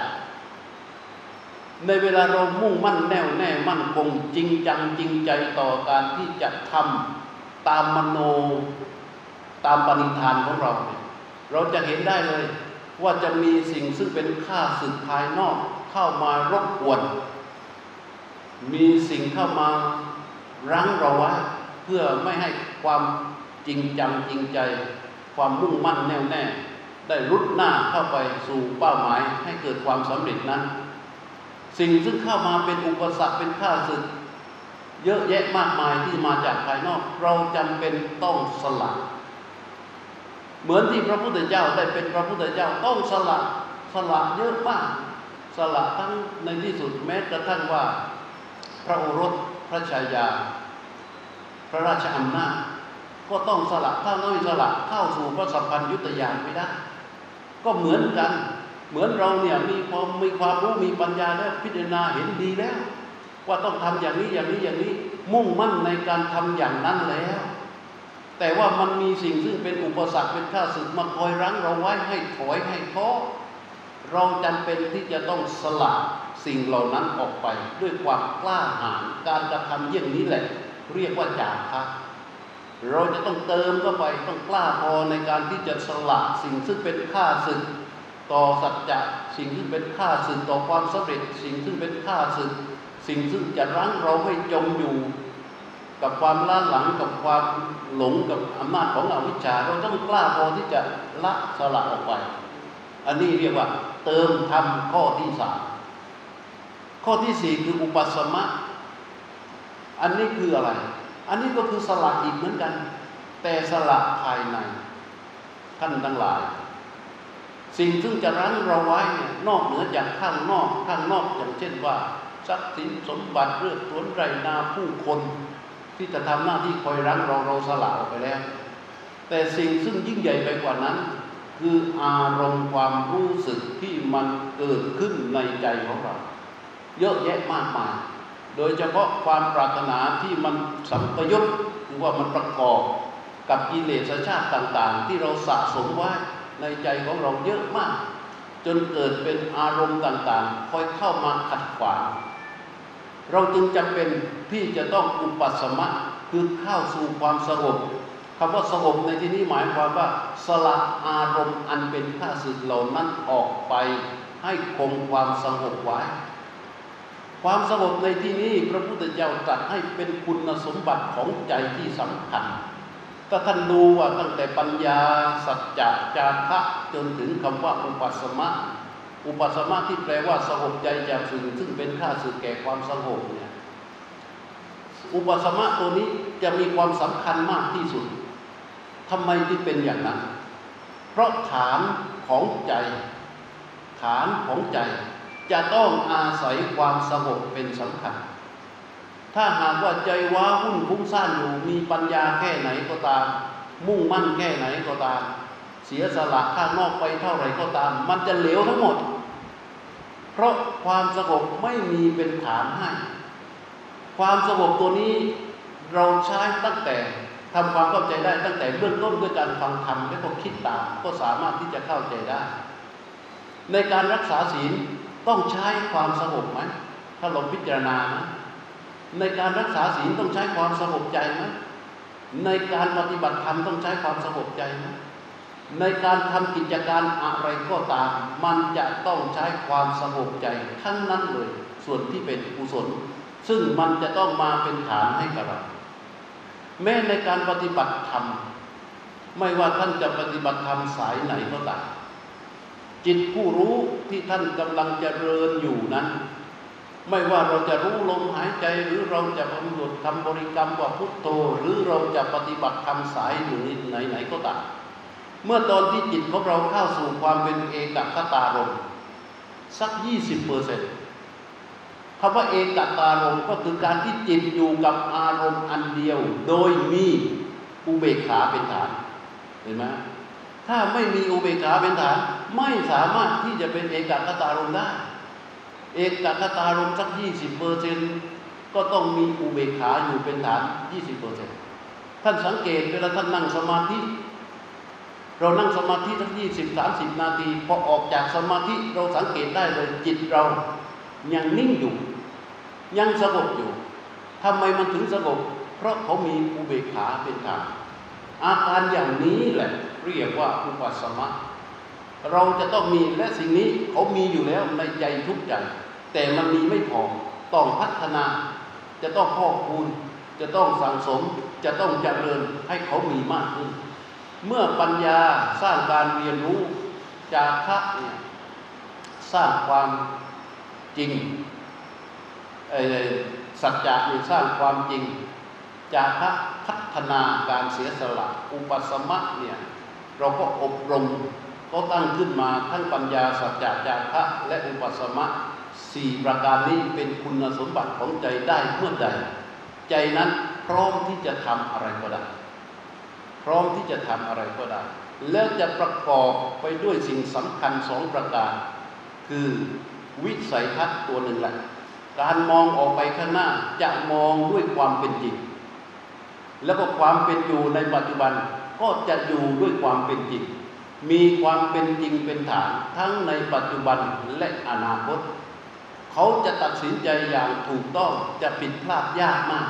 ในเวลาเรามุ่งมั่นแน่วแน่มั่นคงจริงจังจริงใจต่อการที่จะทำตามมโนตามปณิธานของเราเนี่ยเราจะเห็นได้เลย ว่าจะมีสิ่งซึ่งเป็นค่าสึกภายนอกเข้ามารบกวน มีสิ่งเข้ามารั้งเราไว้เพื่อไม่ให้ความจริงจังจริงใจ ความมุ่งมั่นแน่วแน่ ได้รุดหน้าเข้าไปสู่เป้าหมายให้เกิดความสำเร็จนั้น สิ่งซึ่งเข้ามาเป็นอุปสรรคเป็นข้าศึกเยอะแยะมากมายที่มาจากภายนอก เราจำเป็นต้องสละ เหมือนที่พระพุทธเจ้าได้เป็นพระพุทธเจ้าต้องสละสละเยอะมาก สละทั้งในที่สุดแม้กระทั่งว่า พระโอรสพระชายา พระราชอำนาจก็ต้องสละถ้าไม่สละเข้าสู่พระสัมพันธ์ยุตยานไม่ได้ ก็เหมือนกัน เหมือนเราเนี่ยมีความมีความรู้มีปัญญาแล้วพิจารณาเห็นดีแล้ว ว่าต้องทำอย่างนี้อย่างนี้อย่างนี้ มุ่งมั่นในการทำอย่างนั้นแล้ว แต่ว่ามันมีสิ่งซึ่งเป็นอุปสรรคเป็นข้าศึกมาคอยรั้งเราไว้ให้ถอยให้ท้อเราจำเป็นที่จะต้องสละสิ่งเหล่านั้นออกไป ด้วยความกล้าหาญการกระทำเยี่ยงนี้แหละ เรียกว่าจาคะเราจะต้องเติมเข้าไปต้องกล้าพอในการที่จะสละสิ่งซึ่งเป็นค่าศึกต่อสัจจะสิ่งที่เป็นค่าศึกต่อความสำเร็จ สิ่งซึ่งเป็นค่าศึก สิ่งซึ่งจะรั้งเราให้จมอยู่ กับความล้าหลังกับความหลงกับอำนาจของอวิชชาเราต้องกล้าพอที่จะละสละออกไป อันนี้เรียกว่า เติมทำข้อที่สามข้อที่สี่คืออุปสมะ อันนี้คืออะไร อันนี้ก็คือสละอีกเหมือนกัน แต่สละภายในท่านทั้งหลาย สิ่งซึ่งจะรั้งเราไว้เนี่ยนอกเหนือจากข้างนอกข้างนอกอย่างเช่นว่าทรัพย์สินสมบัติเรื่องสวนไรนาผู้คน ที่จะทำหน้าที่คอยรั้งเราเราสละออกไปแล้ว แต่สิ่งซึ่งยิ่งใหญ่ไปกว่านั้น คืออารมณ์ความรู้สึกที่มันเกิดขึ้นในใจของเรา เยอะแยะมากมาย โดยเฉพาะความปรารถนาที่มันสัมปยุตหรือว่ามันประกอบกับกิเลสชาติต่าง ๆ ที่เราสะสมไว้ในใจของเราเยอะมาก จนเกิดเป็นอารมณ์ต่างๆ คอยเข้ามาขัดขวาง เราจึงจำเป็นที่จะต้องอุปสมะคือเข้าสู่ความสงบคำว่าสงบในที่นี้หมายความว่าสละอารมณ์อันเป็นข้าศึกเหล่านั้นออกไปให้คงความสงบไว้ ความสงบในที่นี้พระพุทธเจ้าตรัสให้เป็นคุณสมบัติของใจที่สำคัญถ้าท่านดูว่าตั้งแต่ปัญญาสัจจะจาระจนถึงคำว่าอุปสมะ อุปสมะที่แปลว่าสงบใจจากสิ่งซึ่งเป็นค่าสึกแก่ความสงบเนี่ยอุปสมะตัวนี้จะมีความสำคัญมากที่สุดทำไมที่เป็นอย่างนั้น เพราะฐานของใจ ฐานของใจ จะต้องอาศัยความสงบเป็นสำคัญ ถ้าหากว่าใจว้าวุ่นฟุ้งซ่านอยู่มีปัญญาแค่ไหนก็ตาม มุ่งมั่นแค่ไหนก็ตาม เสียสละข้างนอกไปเท่าไหร่ก็ตาม มันจะเหลวทั้งหมด เพราะความสงบไม่มีเป็นฐานให้ ความสงบตัวนี้เราใช้ตั้งแต่ทำความเข้าใจได้ตั้งแต่เบื้องต้นด้วยการฟังธรรมและก็คิดตามก็สามารถที่จะเข้าใจได้ ในการรักษาศีลต้องใช้ความสงบไหมถ้าเราพิจารณานะในการรักษาศีลต้องใช้ความสงบใจไหมในการปฏิบัติธรรมต้องใช้ความสงบใจไหม ในการทำกิจการอะไรก็ตาม มันจะต้องใช้ความสงบใจทั้งนั้นเลย ส่วนที่เป็นกุศล ซึ่งมันจะต้องมาเป็นฐานให้กับเรา แม้ในการปฏิบัติธรรม ไม่ว่าท่านจะปฏิบัติธรรมสายไหนก็ตามจิตผู้รู้ที่ท่านกำลังจเจริญอยู่นั้น ไม่ว่าเราจะรู้ลมหายใจหรือเราจะกำหนดทำบริกรรมว่าพุทโธ หรือเราจะปฏิบัติธรรมสายอยู่ไหนไหนก็ตาม เมื่อตอนที่จิตของเราเข้าสู่ความเป็นเอกคตารมสักยี่สิบเปอร์เซ็นต์คำว่าเอกตารมก็คือการที่จิตอยู่กับอารมณ์อันเดียว โดยมีอุเบกขาเป็นฐาน เห็นไหมถ้าไม่มีอุเบกขาเป็นฐาน ไม่สามารถที่จะเป็นเอกคตารมได้ เอกคตารมสักยี่สิบเปอร์เซ็นต์ก็ต้องมีอุเบกขาอยู่เป็นฐานยี่สิบเปอร์เซ็นต์ท่านสังเกตเวลาท่านนั่งสมาธิ เรานั่งสมาธิทั้งยี่สิบสามสิบนาทีพอออกจากสมาธิเราสังเกตได้เลยจิตเรายังนิ่งอยู่ ยังสงบอยู่ทำไมมันถึงสงบ เพราะเขามีอุเบกขาเป็นฐานอาการอย่างนี้แหละเรียกว่าอุปสมะเราจะต้องมีและสิ่งนี้เขามีอยู่แล้วในใจทุกใจแต่มันมีไม่พอต้องพัฒนา จะต้องพอกคูณ จะต้องสั่งสม จะต้องเจริญให้เขามีมากขึ้น เมื่อปัญญาสร้างการเรียนรู้จากคะเนี่ยสร้างความจริงสัจจะนี่สร้างความจริง จากพัฒนาการเสียสละอุปสมะเนี่ยเราก็อบรมก็ตั้งขึ้นมาทั้งปัญญาสัจจะจาระและอุปสมะสี่ประการนี้เป็นคุณสมบัติของใจได้เมื่อใดใจนั้นพร้อมที่จะทำอะไรก็ได้ พร้อมที่จะทำอะไรก็ได้ แล้วจะประกอบไปด้วยสิ่งสำคัญสองประการ คือวิสัยทัศน์ตัวหนึ่งแหละการมองออกไปข้างหน้าจะมองด้วยความเป็นจริง แล้วก็ความเป็นอยู่ในปัจจุบันก็จะอยู่ด้วยความเป็นจริง มีความเป็นจริงเป็นฐานทั้งในปัจจุบันและอนาคต เขาจะตัดสินใจอย่างถูกต้องจะผิดพลาดยากมาก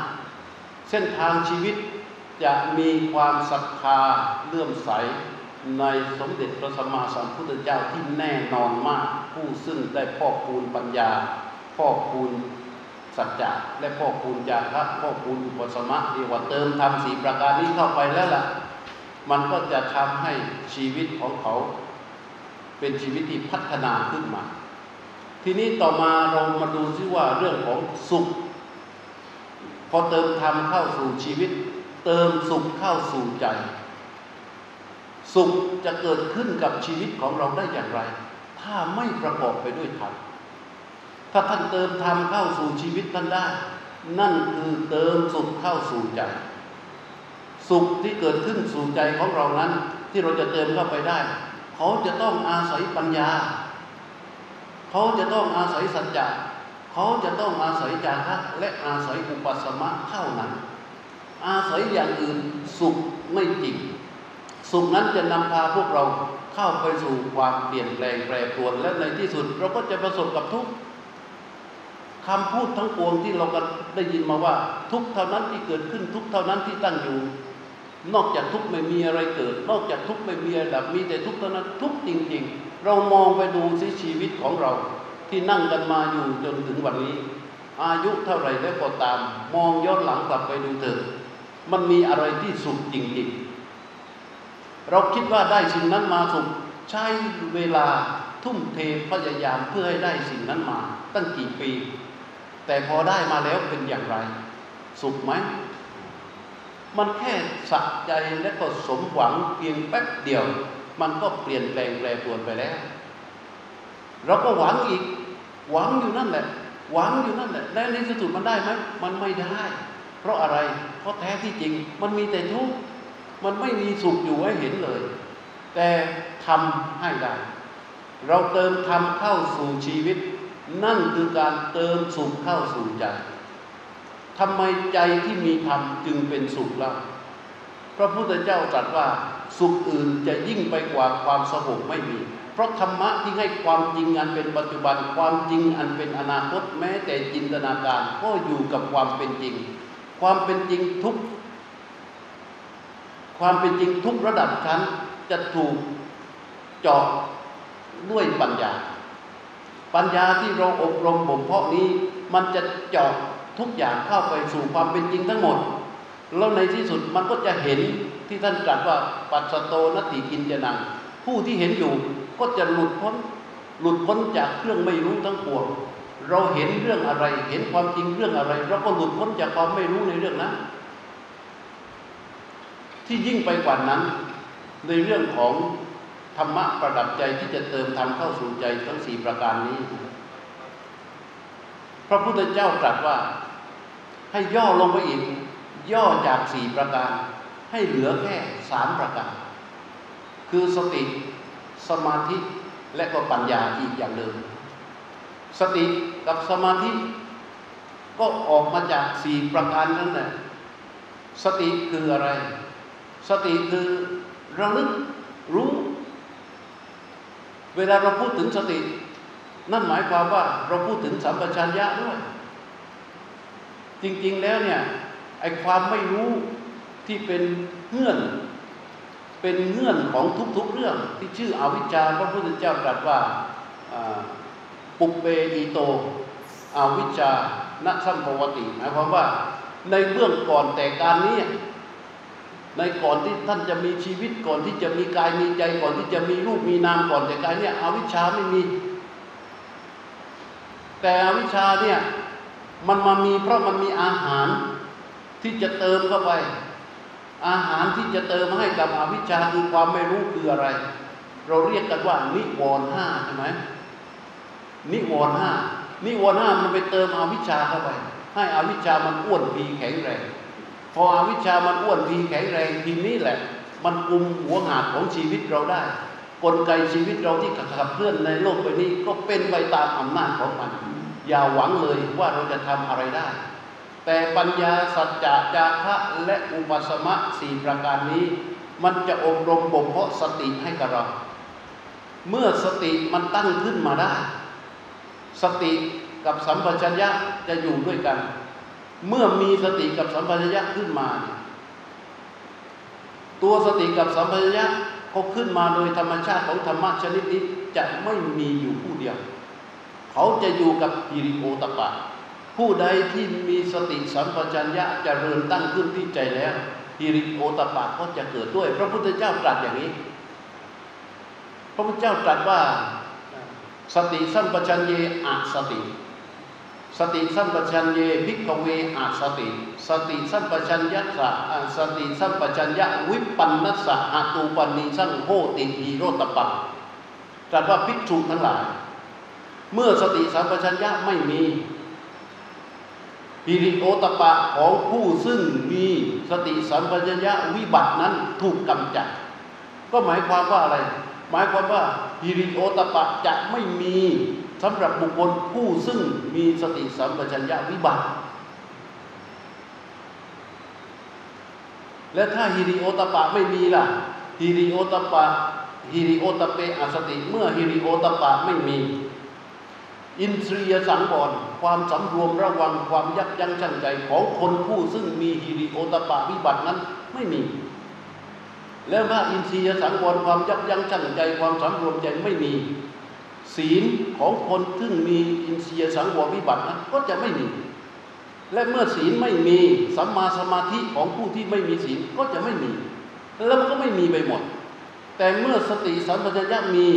เส้นทางชีวิต จะมีความศรัทธาเลื่อมใสในสมเด็จพระสัมมาสัมพุทธเจ้าที่แน่นอนมาก ผู้ซึ่งได้พ่อคูณปัญญา พ่อคูณสัจจะและพ่อคูณจาระพ่อคูณอุปสมะเรียกว่าเติมทำสีประการนี้เข้าไปแล้วล่ะ มันก็จะทำให้ชีวิตของเขา เป็นชีวิตที่พัฒนาขึ้นมา ทีนี้ต่อมาเรามาดูซิว่าเรื่องของสุข พอเติมธรรมเข้าสู่ชีวิต เติมสุขเข้าสู่ใจ สุขจะเกิดขึ้นกับชีวิตของเราได้อย่างไร ถ้าไม่ประกอบไปด้วยธรรมถ้าท่านเติมธรรมเข้าสู่ชีวิตท่านได้ นั่นคือเติมสุขเข้าสู่ใจ สุขที่เกิดขึ้นสู่ใจของเรานั้น ที่เราจะเติมเข้าไปได้ เขาจะต้องอาศัยปัญญา เขาจะต้องอาศัยสัจจะเขาจะต้องอาศัยจาระและอาศัยอุปสมะเท่านั้น อาศัยอย่างอื่นสุขไม่จริง สุขนั้นจะนำพาพวกเราเข้าไปสู่ความเปลี่ยนแปลงแปรปรวน และในที่สุดเราก็จะประสบกับทุกข์คำพูดทั้งปวงที่เราก็ได้ยินมาว่า ทุกเท่านั้นที่เกิดขึ้นทุกเท่านั้นที่ตั้งอยู่ นอกจากทุกไม่มีอะไรเกิด นอกจากทุกไม่มีอะไรดับมีแต่ทุกเท่านั้นทุกจริง ๆ เรามองไปดูสิชีวิตของเรา ที่นั่งกันมาอยู่จนถึงวันนี้ อายุเท่าไรแล้วก็ตาม มองย้อนหลังกลับไปดูเถิด มันมีอะไรที่สุขจริงๆ เราคิดว่าได้สิ่งนั้นมาสุขใช้เวลาทุ่มเทพยายามเพื่อให้ได้สิ่งนั้นมา ตั้งกี่ปี แต่พอได้มาแล้วเป็นอย่างไร สุขไหม มันแค่สักใจและก็สมหวังเพียงแป๊บเดียว มันก็เปลี่ยนแปลงแปรปรวนไปแล้ว เราก็หวังอีก หวังอยู่นั่นแหละ หวังอยู่นั่นแหละแล้วในที่สุดมันได้ไหมมันไม่ได้ เพราะอะไร เพราะแท้ที่จริง มันมีแต่ทุกข์มันไม่มีสุขอยู่ให้เห็นเลย แต่ทำให้ได้ เราเติมทำเข้าสู่ชีวิต นั่นคือการเติมสุขเข้าสู่ใจทำไมใจที่มีธรรมจึงเป็นสุขล่ะพระพุทธเจ้าตรัสว่าสุขอื่นจะยิ่งไปกว่าความสงบไม่มี เพราะธรรมะที่ให้ความจริงอันเป็นปัจจุบัน ความจริงอันเป็นอนาคต แม้แต่จินตนาการก็อยู่กับความเป็นจริง ความเป็นจริงทุก ความเป็นจริงทุกระดับชั้นจะถูกเจาะด้วยปัญญา ปัญญาที่เราอบรมบ่มเพาะนี้ มันจะเจาะทุกอย่างเข้าไปสู่ความเป็นจริงทั้งหมด แล้วในที่สุดมันก็จะเห็นที่ท่านตรัสว่าปัสสโตนติกินจะนัง ผู้ที่เห็นอยู่ก็จะหลุดพ้นหลุดพ้นจากเครื่องไม่รู้ทั้งปวง เราเห็นเรื่องอะไร เห็นความจริงเรื่องอะไร เราก็หลุดพ้นจากความไม่รู้ในเรื่องนั้น ที่ยิ่งไปกว่านั้น ในเรื่องของธรรมะประดับใจที่จะเติมธรรมเข้าสู่ใจทั้งสี่ประการนี้ พระพุทธเจ้าตรัสว่า ให้ย่อลงไปอีก ย่อจากสี่ประการ ให้เหลือแค่สามประการ คือสติ สมาธิและก็ปัญญาอีกอย่างเดิม สติกับสมาธิก็ออกมาจากสี่ประการนั้นแหละสติคืออะไร สติคือระลึกรู้ เวลาเราพูดถึงสติ นั่นหมายความว่าเราพูดถึงสัมปชัญญะด้วย จริงๆแล้วเนี่ยไอ้ความไม่รู้ที่เป็นเงื่อน เป็นเงื่อนของทุกๆเรื่องที่ชื่ออวิชชาพระพุทธเจ้าตรัสว่า ปุเปอีโตอาวิชชาณสัมภวติหมายความว่าในเบื้องก่อนแต่การนี้ในก่อนที่ท่านจะมีชีวิตก่อนที่จะมีกายมีใจก่อนที่จะมีรูปมีนามก่อนแต่กายเนี่ยอวิชชาไม่มี แต่อวิชชาเนี่ยมันมามีเพราะมันมีอาหารที่จะเติมเข้าไป อาหารที่จะเติมให้กับอวิชชาคือความไม่รู้คืออะไร เราเรียกกันว่านิวรณ์ห้าใช่ไหม นิวรณ์ห้านิวรณ์ห้ามันไปเติมอวิชชาเข้าไป ให้อวิชชามันอ้วนพีแข็งแรง พออวิชชามันอ้วนพีแข็งแรงทีนี้แหละ มันกุมหัวหาดของชีวิตเราได้กลไกชีวิตเราที่ขับเคลื่อนในโลกใบนี้ก็เป็นไปตามอำนาจของมัน อย่าหวังเลยว่าเราจะทำอะไรได้ แต่ปัญญาสัจจะจาระและอุปสมะสี่ประการนี้ มันจะอบรมบ่มเพาะสติให้กับเรา เมื่อสติมันตั้งขึ้นมาได้ สติกับสัมปชัญญะจะอยู่ด้วยกัน เมื่อมีสติกับสัมปชัญญะขึ้นมา ตัวสติกับสัมปชัญญะเขาขึ้นมาโดยธรรมชาติของธรรมะชนิดนี้จะไม่มีอยู่ผู้เดียว เขาจะอยู่กับฮิริโอตปะ ผู้ใดที่มีสติสัมปชัญญะจะเริญตั้งขึ้นที่ใจแล้วหิริโอตตัปปะก็จะเกิดด้วย พระพุทธเจ้าตรัสอย่างนี้ พระพุทธเจ้าตรัสว่า สติสัมปชัญเยอะสติ สติสัมปชัญเยพิกเวอาสติ สติสัมปชัญญะสะสติสัมปชัญญะวิปันนัสสะอาตูปนนิสังโหติหีโรตปังตรัสว่าภิกษุทั้งหลาย เมื่อสติสัมปชัญญะไม่มีฮิริโอตปะของผู้ซึ่งมีสติสัมปชัญญะวิบัตินั้นถูกกำจัด ก็หมายความว่าอะไร หมายความว่าฮิริโอตปะจะไม่มีสำหรับบุคคลผู้ซึ่งมีสติสัมปชัญญะวิบัติ และถ้าฮิริโอตปะไม่มีล่ะฮิริโอตปะฮิริโอตเปอสติ เมื่อฮิริโอตปะไม่มี อินทรียสังวรความสำรวมระวังความยับยั้งชั่งใจของคนผู้ซึ่งมีฮิริโอตปะวิบัตินั้นไม่มี แล้วถ้าอินทรียสังวรความยับยั้งชั่งใจความสำรวมใจไม่มี ศีลของคนซึ่งมีอินทรียสังวรวิบัตินะก็จะไม่มี และเมื่อศีลไม่มีสัมมาสมาธิของผู้ที่ไม่มีศีลก็จะไม่มี แล้วมันก็ไม่มีไปหมด แต่เมื่อสติสัมปชัญญะมี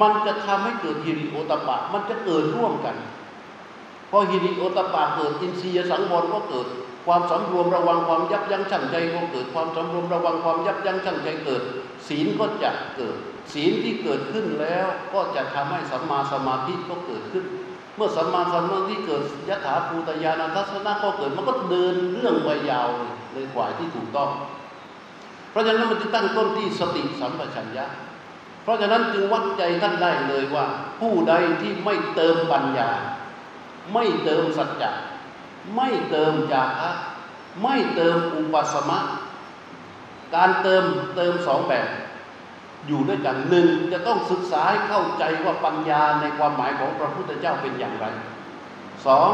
มันจะทำให้เกิดฮิริโอตปะ มันจะเกิดร่วมกันพอฮิริโอตปะเกิดอินทรียสังวรก็เกิด ความสำรวมระวังความยับยั้งชั่งใจก็เกิด ความสำรวมระวังความยับยั้งชั่งใจเกิด ศีลก็จะเกิด ศีลที่เกิดขึ้นแล้วก็จะทำให้สัมมาสมาธิก็เกิดขึ้น เมื่อสัมมาสมาธิเกิดยถาภูตยานัทัศนะก็เกิดมันก็เดินเรื่องไปยาวเลยเลยกว่าที่ถูกต้อง เพราะฉะนั้นมันจะตั้งต้นที่สติสัมปชัญญะ เพราะฉะนั้นจึงวัดใจท่านได้เลยว่า ผู้ใดที่ไม่เติมปัญญา ไม่เติมสัจจะ ไม่เติมญาคะไม่เติมอุปสมะ การเติมเติมสองแบบ อยู่ด้วยกันหนึ่งจะต้องศึกษาให้เข้าใจว่าปัญญาในความหมายของพระพุทธเจ้าเป็นอย่างไรสอง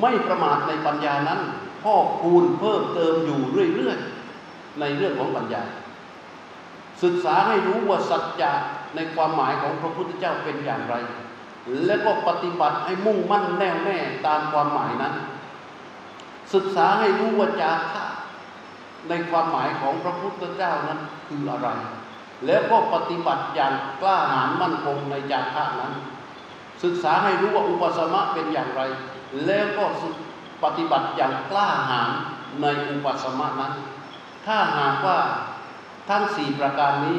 ไม่ประมาทในปัญญานั้นพ่อคูณเพิ่มเติมอยู่เรื่อยๆในเรื่องของปัญญา ศึกษาให้รู้ว่าสัจจะในความหมายของพระพุทธเจ้าเป็นอย่างไร และก็ปฏิบัติให้มุ่งมั่นแน่วแน่ตามความหมายนั้น ศึกษาให้รู้ว่าจาระในความหมายของพระพุทธเจ้านั้นคืออะไร แล้วก็ปฏิบัติอย่างกล้าหาญมั่นคงในจาระนั้น ศึกษาให้รู้ว่าอุปสมะเป็นอย่างไร แล้วก็ปฏิบัติอย่างกล้าหาญในอุปสมะนั้น ถ้าหากว่าทั้งสี่ประการนี้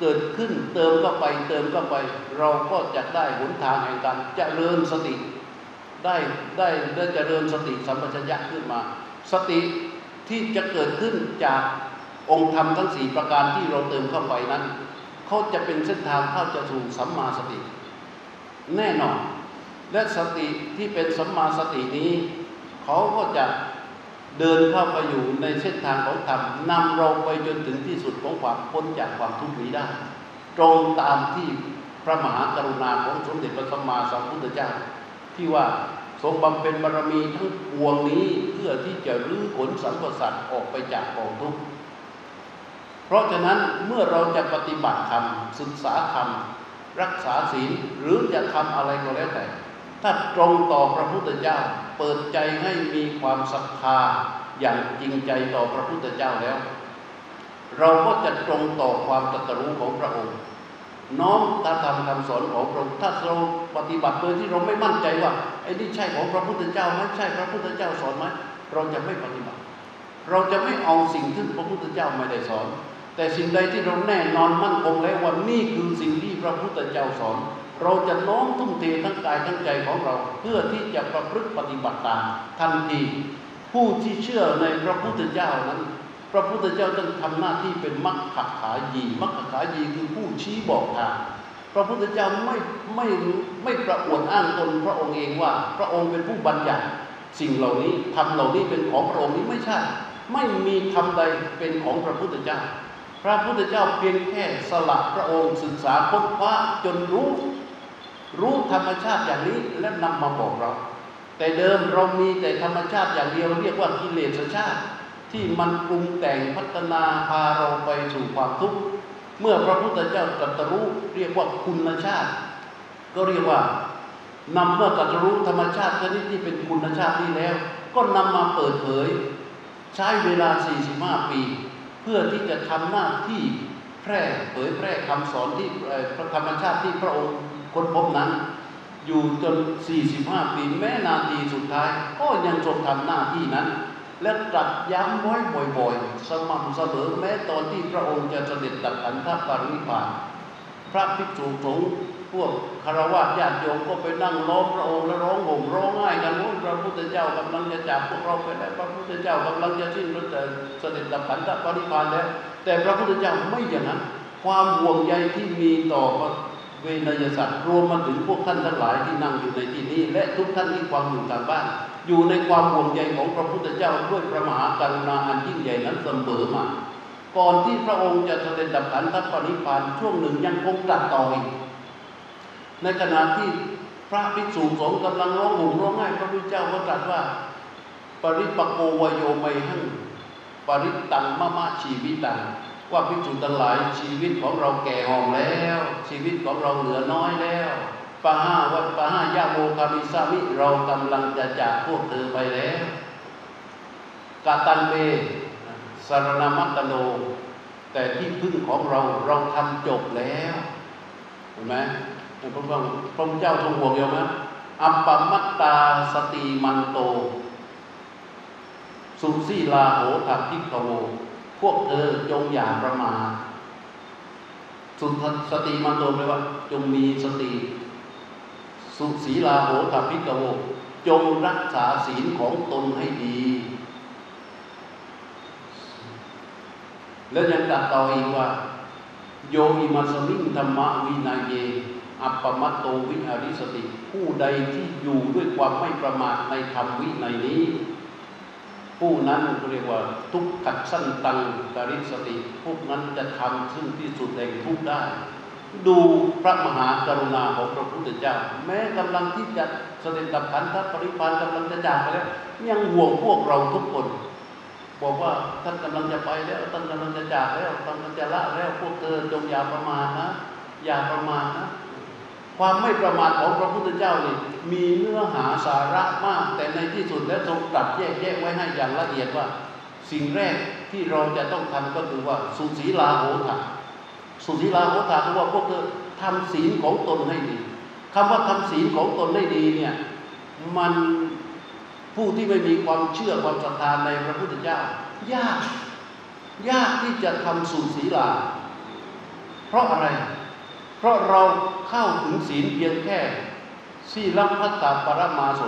เกิดขึ้นเติมเข้าไปเติมเข้าไป เราก็จะได้หนทางแห่งการเจริญสติ ได้ได้ได้เจริญสติสัมปชัญญะขึ้นมา สติที่จะเกิดขึ้นจากองค์ธรรมทั้งสี่ประการที่เราเติมเข้าไปนั้นเขาจะเป็นเส้นทางเข้าจะสู่สัมมาสติ แน่นอน และสติที่เป็นสัมมาสตินี้เขาก็จะ เดินเข้าไปอยู่ในเส้นทางของธรรมนำเราไปจนถึงที่สุดของความพ้นจากความทุกข์นี้ได้ ตรงตามที่พระมหากรุณาของสมเด็จพระสัมมาสัมพุทธเจ้า ที่ว่าทรงบำเพ็ญบารมีทั้งปวงนี้เพื่อที่จะรื้อขนสัมปสัตว์ออกไปจากกองทุกข์เพราะฉะนั้นเมื่อเราจะปฏิบัติธรรมศึกษาธรรมรักษาศีลหรือจะทำอะไรก็แล้วแต่ ถ้าตรงต่อพระพุทธเจ้า เปิดใจให้มีความศรัทธาอย่างจริงใจต่อพระพุทธเจ้าแล้ว เราก็จะตรงต่อความตรัสรู้ของพระองค์ น้อมตาธรรมคำสอนของพระองค์ถ้าเราปฏิบัติโดยที่เราไม่มั่นใจว่าไอ้นี่ใช่ของพระพุทธเจ้าไหมใช่พระพุทธเจ้าสอนไหมเราจะไม่ปฏิบัติ เราจะไม่เอาสิ่งที่พระพุทธเจ้าไม่ได้สอน แต่สิ่งใดที่เราแน่นอนมั่นคงแล้วว่านี่คือสิ่งที่พระพุทธเจ้าสอน เราจะน้อมทุ่มเททั้งกายทั้งใจของเรา เพื่อที่จะประพฤติปฏิบัติตามทันทีผู้ที่เชื่อในพระพุทธเจ้านั้น พระพุทธเจ้าต้องทำหน้าที่เป็นมัคคขายีมัคคขายีคือผู้ชี้บอกทางพระพุทธเจ้าไม่ไม่ไม่ประอวดอ้างตนพระองค์เองว่า พระองค์เป็นผู้บัญญัติสิ่งเหล่านี้ทำเหล่านี้เป็นของพระองค์นี้ไม่ใช่ ไม่มีทำใดเป็นของพระพุทธเจ้า พระพุทธเจ้าเพียงแค่สละพระองค์ศึกษาค้นคว้าจนรู้ รู้ธรรมชาติอย่างนี้และนำมาบอกเรา แต่เดิมเรามีแต่ธรรมชาติอย่างเดียวเรียกว่ากิเลสชาติ ที่มันปรุงแต่งพัฒนาพาเราไปสู่ความทุกข์เมื่อพระพุทธเจ้าตรัสรู้เรียกว่าคุณชาติ ก็เรียกว่านำเมื่อตรัสรู้ธรรมชาติชนิดที่เป็นคุณชาตินี้แล้ว ก็นำมาเปิดเผย ใช้เวลา 45 ปี เพื่อที่จะทำหน้าที่แพร่เผยแพร่คำสอนที่พระธรรมชาติที่พระองค์ ค้นพบนั้น อยู่จน 45 ปีแม้นาทีสุดท้าย ก็ยังทรงทำหน้าที่นั้น และตรัสย้ำไว้บ่อยๆ สม่ำเสมอแม้ตอนที่พระองค์จะเสด็จดับขันธปรินิพาน พระภิกษุสงฆ์พวกคารวะญาติโยมก็ไปนั่งล้อมพระองค์แล้วร้องห่มร้องไห้กันว่าพระพุทธเจ้ากำลังจะจากพวกเราไปแล้วพระพุทธเจ้ากำลังจะสิ้นฤทธิ์เสด็จดับขันธปรินิพพานแล้วแต่พระพุทธเจ้าไม่อย่างนั้นความห่วงใยที่มีต่อ เวนยสัตว์รวมมาถึงพวกท่านทั้งหลายที่นั่งอยู่ในที่นี้ และทุกท่านที่ฟังอยู่ทางบ้าน อยู่ในความห่วงใยของพระพุทธเจ้าด้วยพระมหากรุณาอันยิ่งใหญ่นั้นเสมอมา ก่อนที่พระองค์จะเสด็จดับขันธปรินิพานช่วงหนึ่งยังคงตรัสต่ออีกในขณะที่พระภิกษุสงฆ์กำลังร้องห่มร้องไห้พระพุทธเจ้าก็ตรัสว่า ปริปโกวโยไมหังปริตังมะมะชีวิตัง ว่าภิกษุทั้งหลายชีวิตของเราแก่หอมแล้ว ชีวิตของเราเหลือน้อยแล้วปะห้าวัดปะห้ายาโมคามิสามิเรากำลังจะจากพวกเธอไปแล้วกตัมเม สรณมัตตโน แต่ที่พึ่งของเราเราทำจบแล้วเห็นไหมพระพุทธพระเจ้าทรงห่วงเยอะไหมอัปปมัตตาสติมันโต สุสีลาโหถ ภิกขโว พวกเธอจงอย่าประมาทสุสติมันโตแปลว่า จงมีสติ สุสีลาโหถ ภิกขโวจงรักษาศีลของตนให้ดี แล้วยังตัดต่ออีกว่า โยอิมัสมิงธรรมวินัยเย อัปปมัตโตวิหาริสติ ผู้ใดที่อยู่ด้วยความไม่ประมาทในธรรมวินัยนี้ ผู้นั้นเรียกว่าทุกขัดสั้นตังกริสติ พวกนั้นจะทำซึ่งที่สุดแห่งทุกได้ ดูพระมหากรุณาของพระพุทธเจ้า แม้กำลังที่จะเสด็จดับขันธปริพานกำลังจะจากไปแล้วยังห่วงพวกเราทุกคน บอกว่าท่านกำลังจะไปแล้วท่านกำลังจะจากแล้วท่านกำลังจะละแล้วพวกเธอจงอย่าประมาทนะอย่าประมาทนะ ความไม่ประมาทของพระพุทธเจ้านี่มีเนื้อหาสาระมาก แต่ในที่สุดแล้วทรงตรัสแยกแยะไว้ให้อย่างละเอียดว่า สิ่งแรกที่เราจะต้องทำก็คือว่าสุสีลาโหถะสุสีลาโหถะคือว่าพวกเธอทำศีลของตนให้ดีคำว่าทำศีลของตนให้ดีเนี่ยมันผู้ที่ไม่มีความเชื่อความศรัทธาในพระพุทธเจ้า ยาก ยากที่จะทำสุศีลา เพราะอะไร เพราะเราเข้าถึงศีลเพียงแค่สีลัมพัตตาปรมาโส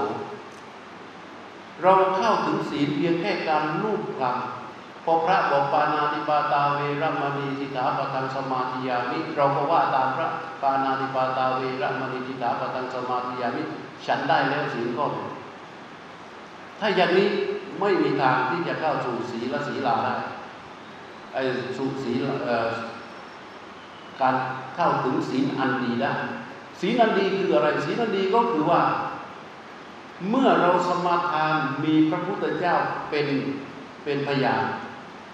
เราเข้าถึงศีลเพียงแค่การลูบคลำพอพระบอกปานาติปาตาเวรมณีสิกขาปะทังสมาธิยามิ เราก็ว่าตามพระปานาติปาตาเวรมณีสิกขาปะทังสมาธิยามิ ฉันได้แล้วศีลข้อหนึ่งถ้าอย่างนี้ไม่มีทางที่จะเข้าสู่ศีลศีลาได้ไอ้สู่ศีลเอ่อ การเข้าถึงศีลอันดีได้ศีลอันดีคืออะไรศีลอันดีก็คือว่า เมื่อเราสมาทานมีพระพุทธเจ้าเป็นเป็นพยาน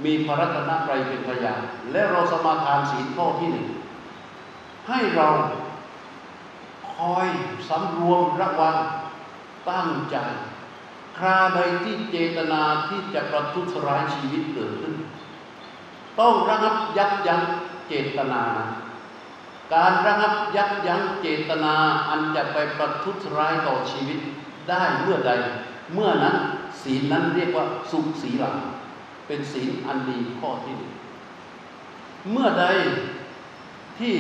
มีพระรัตนตรัยเป็นพยานและเราสมาทานศีลข้อที่หนึ่งให้เราคอยสำรวมระวังตั้งใจ คราใดที่เจตนาที่จะประทุษร้ายชีวิตเกิดขึ้น ต้องระงับยับยั้ง เจตนา การระงับยับยั้งเจตนาอันจะไปประทุษร้ายต่อชีวิตได้เมื่อใด เมื่อนั้นศีลนั้นเรียกว่าสุขศีลเป็นศีลอันดีข้อที่หนึ่งเมื่อใดที่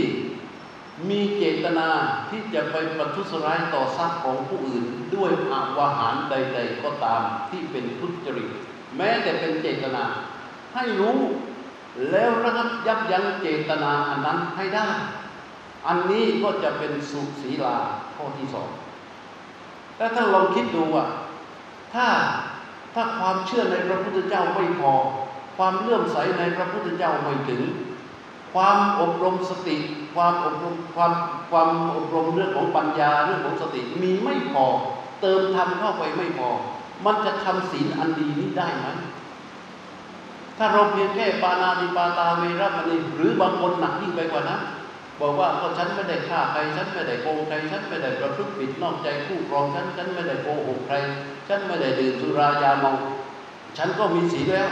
มีเจตนาที่จะไปประทุษร้ายต่อทรัพย์ของผู้อื่น ด้วยอาวาหารใด ๆ ก็ตามที่เป็นทุจริต แม้แต่เป็นเจตนา ให้รู้ แล้วระงับยับยั้งเจตนาอันนั้นให้ได้ อันนี้ก็จะเป็นสุศีลาข้อที่สองแล้วถ้าลองคิดดูว่า ถ้าถ้าความเชื่อในพระพุทธเจ้าไม่พอ ความเลื่อมใสในพระพุทธเจ้าไม่ถึง ความอบรมสติ ความอบรมความความอบรมเรื่องของปัญญาเรื่องของสติมีไม่พอ เติมทำเข้าไปไม่พอ มันจะทำศีลอันดีนี้ได้ไหม ถ้าเราเพียงแค่ปานาติปาตาเวรมณีหรือบางคนหนักยิ่งไปกว่านั้นบอกว่าก็ฉันไม่ได้ฆ่าใครฉันไม่ได้โกงใครฉันไม่ได้ประพฤติผิดนอกใจคู่ครองฉันฉันไม่ได้โกหกใคร ฉันไม่ได้ดื่มสุรายาเมาฉันก็มีศีแล้ว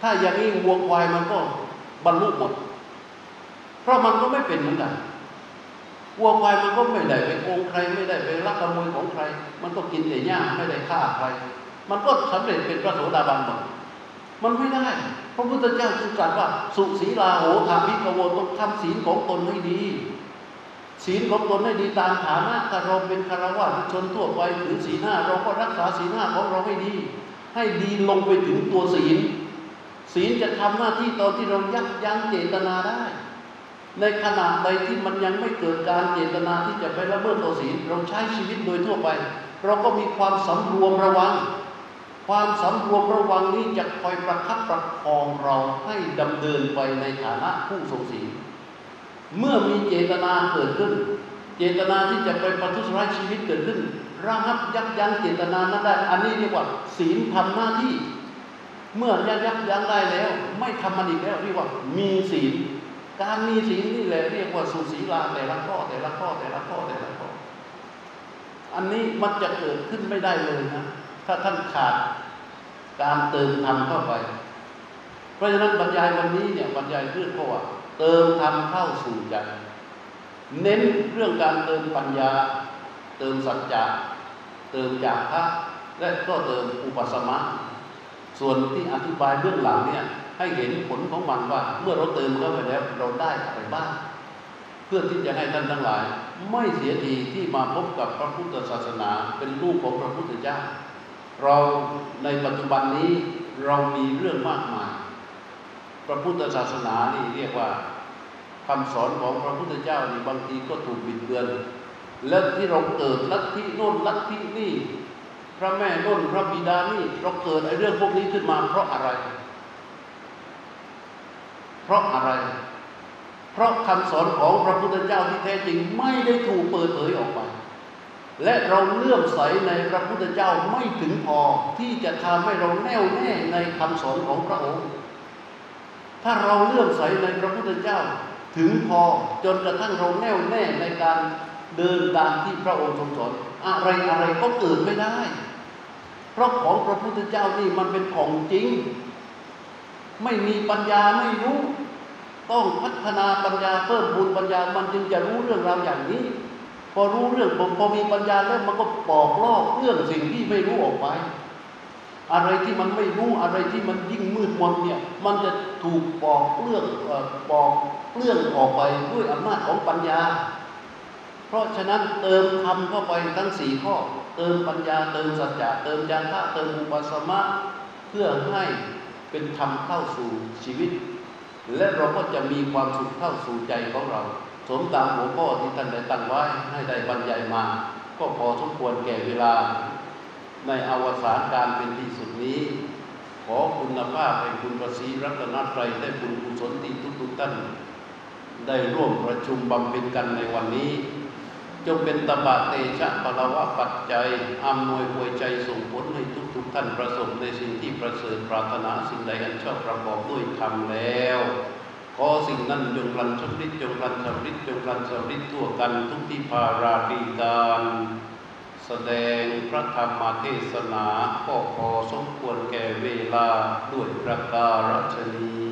ถ้าอย่างนี้วัวควายมันก็บรรลุหมด เพราะมันก็ไม่เป็นเหมือนกันวัวควายมันก็ไม่ได้ไปโกงใคร ไม่ได้ไปลักขโมยของใคร มันก็กินแต่หญ้าไม่ได้ฆ่าใคร มันก็สำเร็จเป็นพระโสดาบันหมด มันไม่ได้พระพุทธเจ้าจึงตรัสว่า สุศีลาโหธามิกโวต้องทำศีลของตนให้ดี ศีลของตนให้ดีตามฐานะถ้าเราเป็นคารวะชนทั่วไปถือศีลห้าเราก็รักษาศีลห้าของเราให้ดี ให้ดีลงไปถึงตัวศีล ศีลจะทำหน้าที่ตอนที่เรายับยั้งเจตนาได้ ในขณะใดที่มันยังไม่เกิดการเจตนาที่จะไปละเมิดตัวศีลเราใช้ชีวิตโดยทั่วไป เราก็มีความสำรวมระวัง ความสำรวมระวังนี้จะคอยประคับประคองเราให้ดำเนินไปในฐานะผู้ทรงศีลเมื่อมีเจตนาเกิดขึ้น เจตนาที่จะไปประทุษร้ายชีวิตเกิดขึ้นระงับยับยั้งเจตนานั้นได้ อันนี้เรียกว่า ศีลทำหน้าที่ เมื่อยับยับยั้งได้แล้ว ไม่ทำมันอีกแล้วเรียกว่า มีศีลการมีศีลนี่แหละเรียกว่าสุศีลาแต่ละข้อแต่ละข้อแต่ละข้อแต่ละข้อ อันนี้มันจะเกิดขึ้นไม่ได้เลยนะ ถ้าท่านขาดการเติมธรรมเข้าไป เพราะฉะนั้นบรรยายวันนี้เนี่ยบรรยายเรื่องเพราะว่าเติมธรรมเข้าสู่ใจเน้นเรื่องการเติมปัญญา เติมสัจจะเติมจากพระและก็เติมอุปสมะส่วนที่อธิบายเบื้องหลังเนี่ยให้เห็นผลของมันว่า เมื่อเราเติมเข้าไปแล้วเราได้อะไรบ้างเพื่อที่จะให้ท่านทั้งหลาย ไม่เสียทีที่มาพบกับพระพุทธศาสนาเป็นลูกของพระพุทธเจ้า เราในปัจจุบันนี้เรามีเรื่องมากมาย พระพุทธศาสนานี่เรียกว่าคำสอนของพระพุทธเจ้านี่บางทีก็ถูกบิดเบือน และที่เราเกิดลัทธิโน่นลัทธินี่ พระแม่โน่นพระบิดานี่เราเกิดไอ้เรื่องพวกนี้ขึ้นมาเพราะอะไร เพราะอะไร เพราะคำสอนของพระพุทธเจ้าที่แท้จริงไม่ได้ถูกเปิดเผยออกไป และเราเลื่อมใสในพระพุทธเจ้าไม่ถึงพอที่จะทำให้เราแน่วแน่ในคำสอนของพระองค์ ถ้าเราเลื่อมใสในพระพุทธเจ้าถึงพอจนกระทั่งเราแน่วแน่ในการเดินตามที่พระองค์ทรงสอนอะไรอะไรก็เกิดไม่ได้ เพราะของพระพุทธเจ้านี่มันเป็นของจริง ไม่มีปัญญาไม่รู้ ต้องพัฒนาปัญญาเพิ่มพูนปัญญามันจึงจะรู้เรื่องราวอย่างนี้ พอรู้เรื่องพอมีปัญญาแล้วมันก็ปอกลอกเรื่องสิ่งที่ไม่รู้ออกไป อะไรที่มันไม่รู้อะไรที่มันยิ่งมืดมนเนี่ย มันจะถูกปอกเรื่องปอกเรื่องออกไปด้วยอำนาจของปัญญา เพราะฉะนั้นเติมคำเข้าไปทั้งสี่ข้อ เติมปัญญาเติมสัจจะเติมญาณะเติมอุปสมะเพื่อให้เป็นธรรมเข้าสู่ชีวิต และเราก็จะมีความสุขเข้าสู่ใจของเรา สมตามหัวข้อที่ท่านได้ตั้งไว้ให้ได้บรรยายมา ก็พอสมควรแก่เวลา ในอวสานการเป็นที่สุดนี้ ขอคุณภาพแห่งคุณประสีรัตนตรัยและบุญกุศลที่ทุกๆท่านได้ร่วมประชุมบำเพ็ญกันในวันนี้ จงเป็นตบะเตชะปะละวะปัจจัยอำนวยอวยใจส่งผลให้ทุกๆท่านประสบในสิ่งที่ประเสริฐปรารถนาสิ่งใดอันชอบประกอบด้วยธรรมแล้ว ขอสิ่งนั้นจงรันสำริดจงรันสำริดจงรันสำริดทั่วกันทุกที่พาราดีการแสดงพระธรรมเทศนาก็พอสมควรแก่เวลาด้วยประการชนี้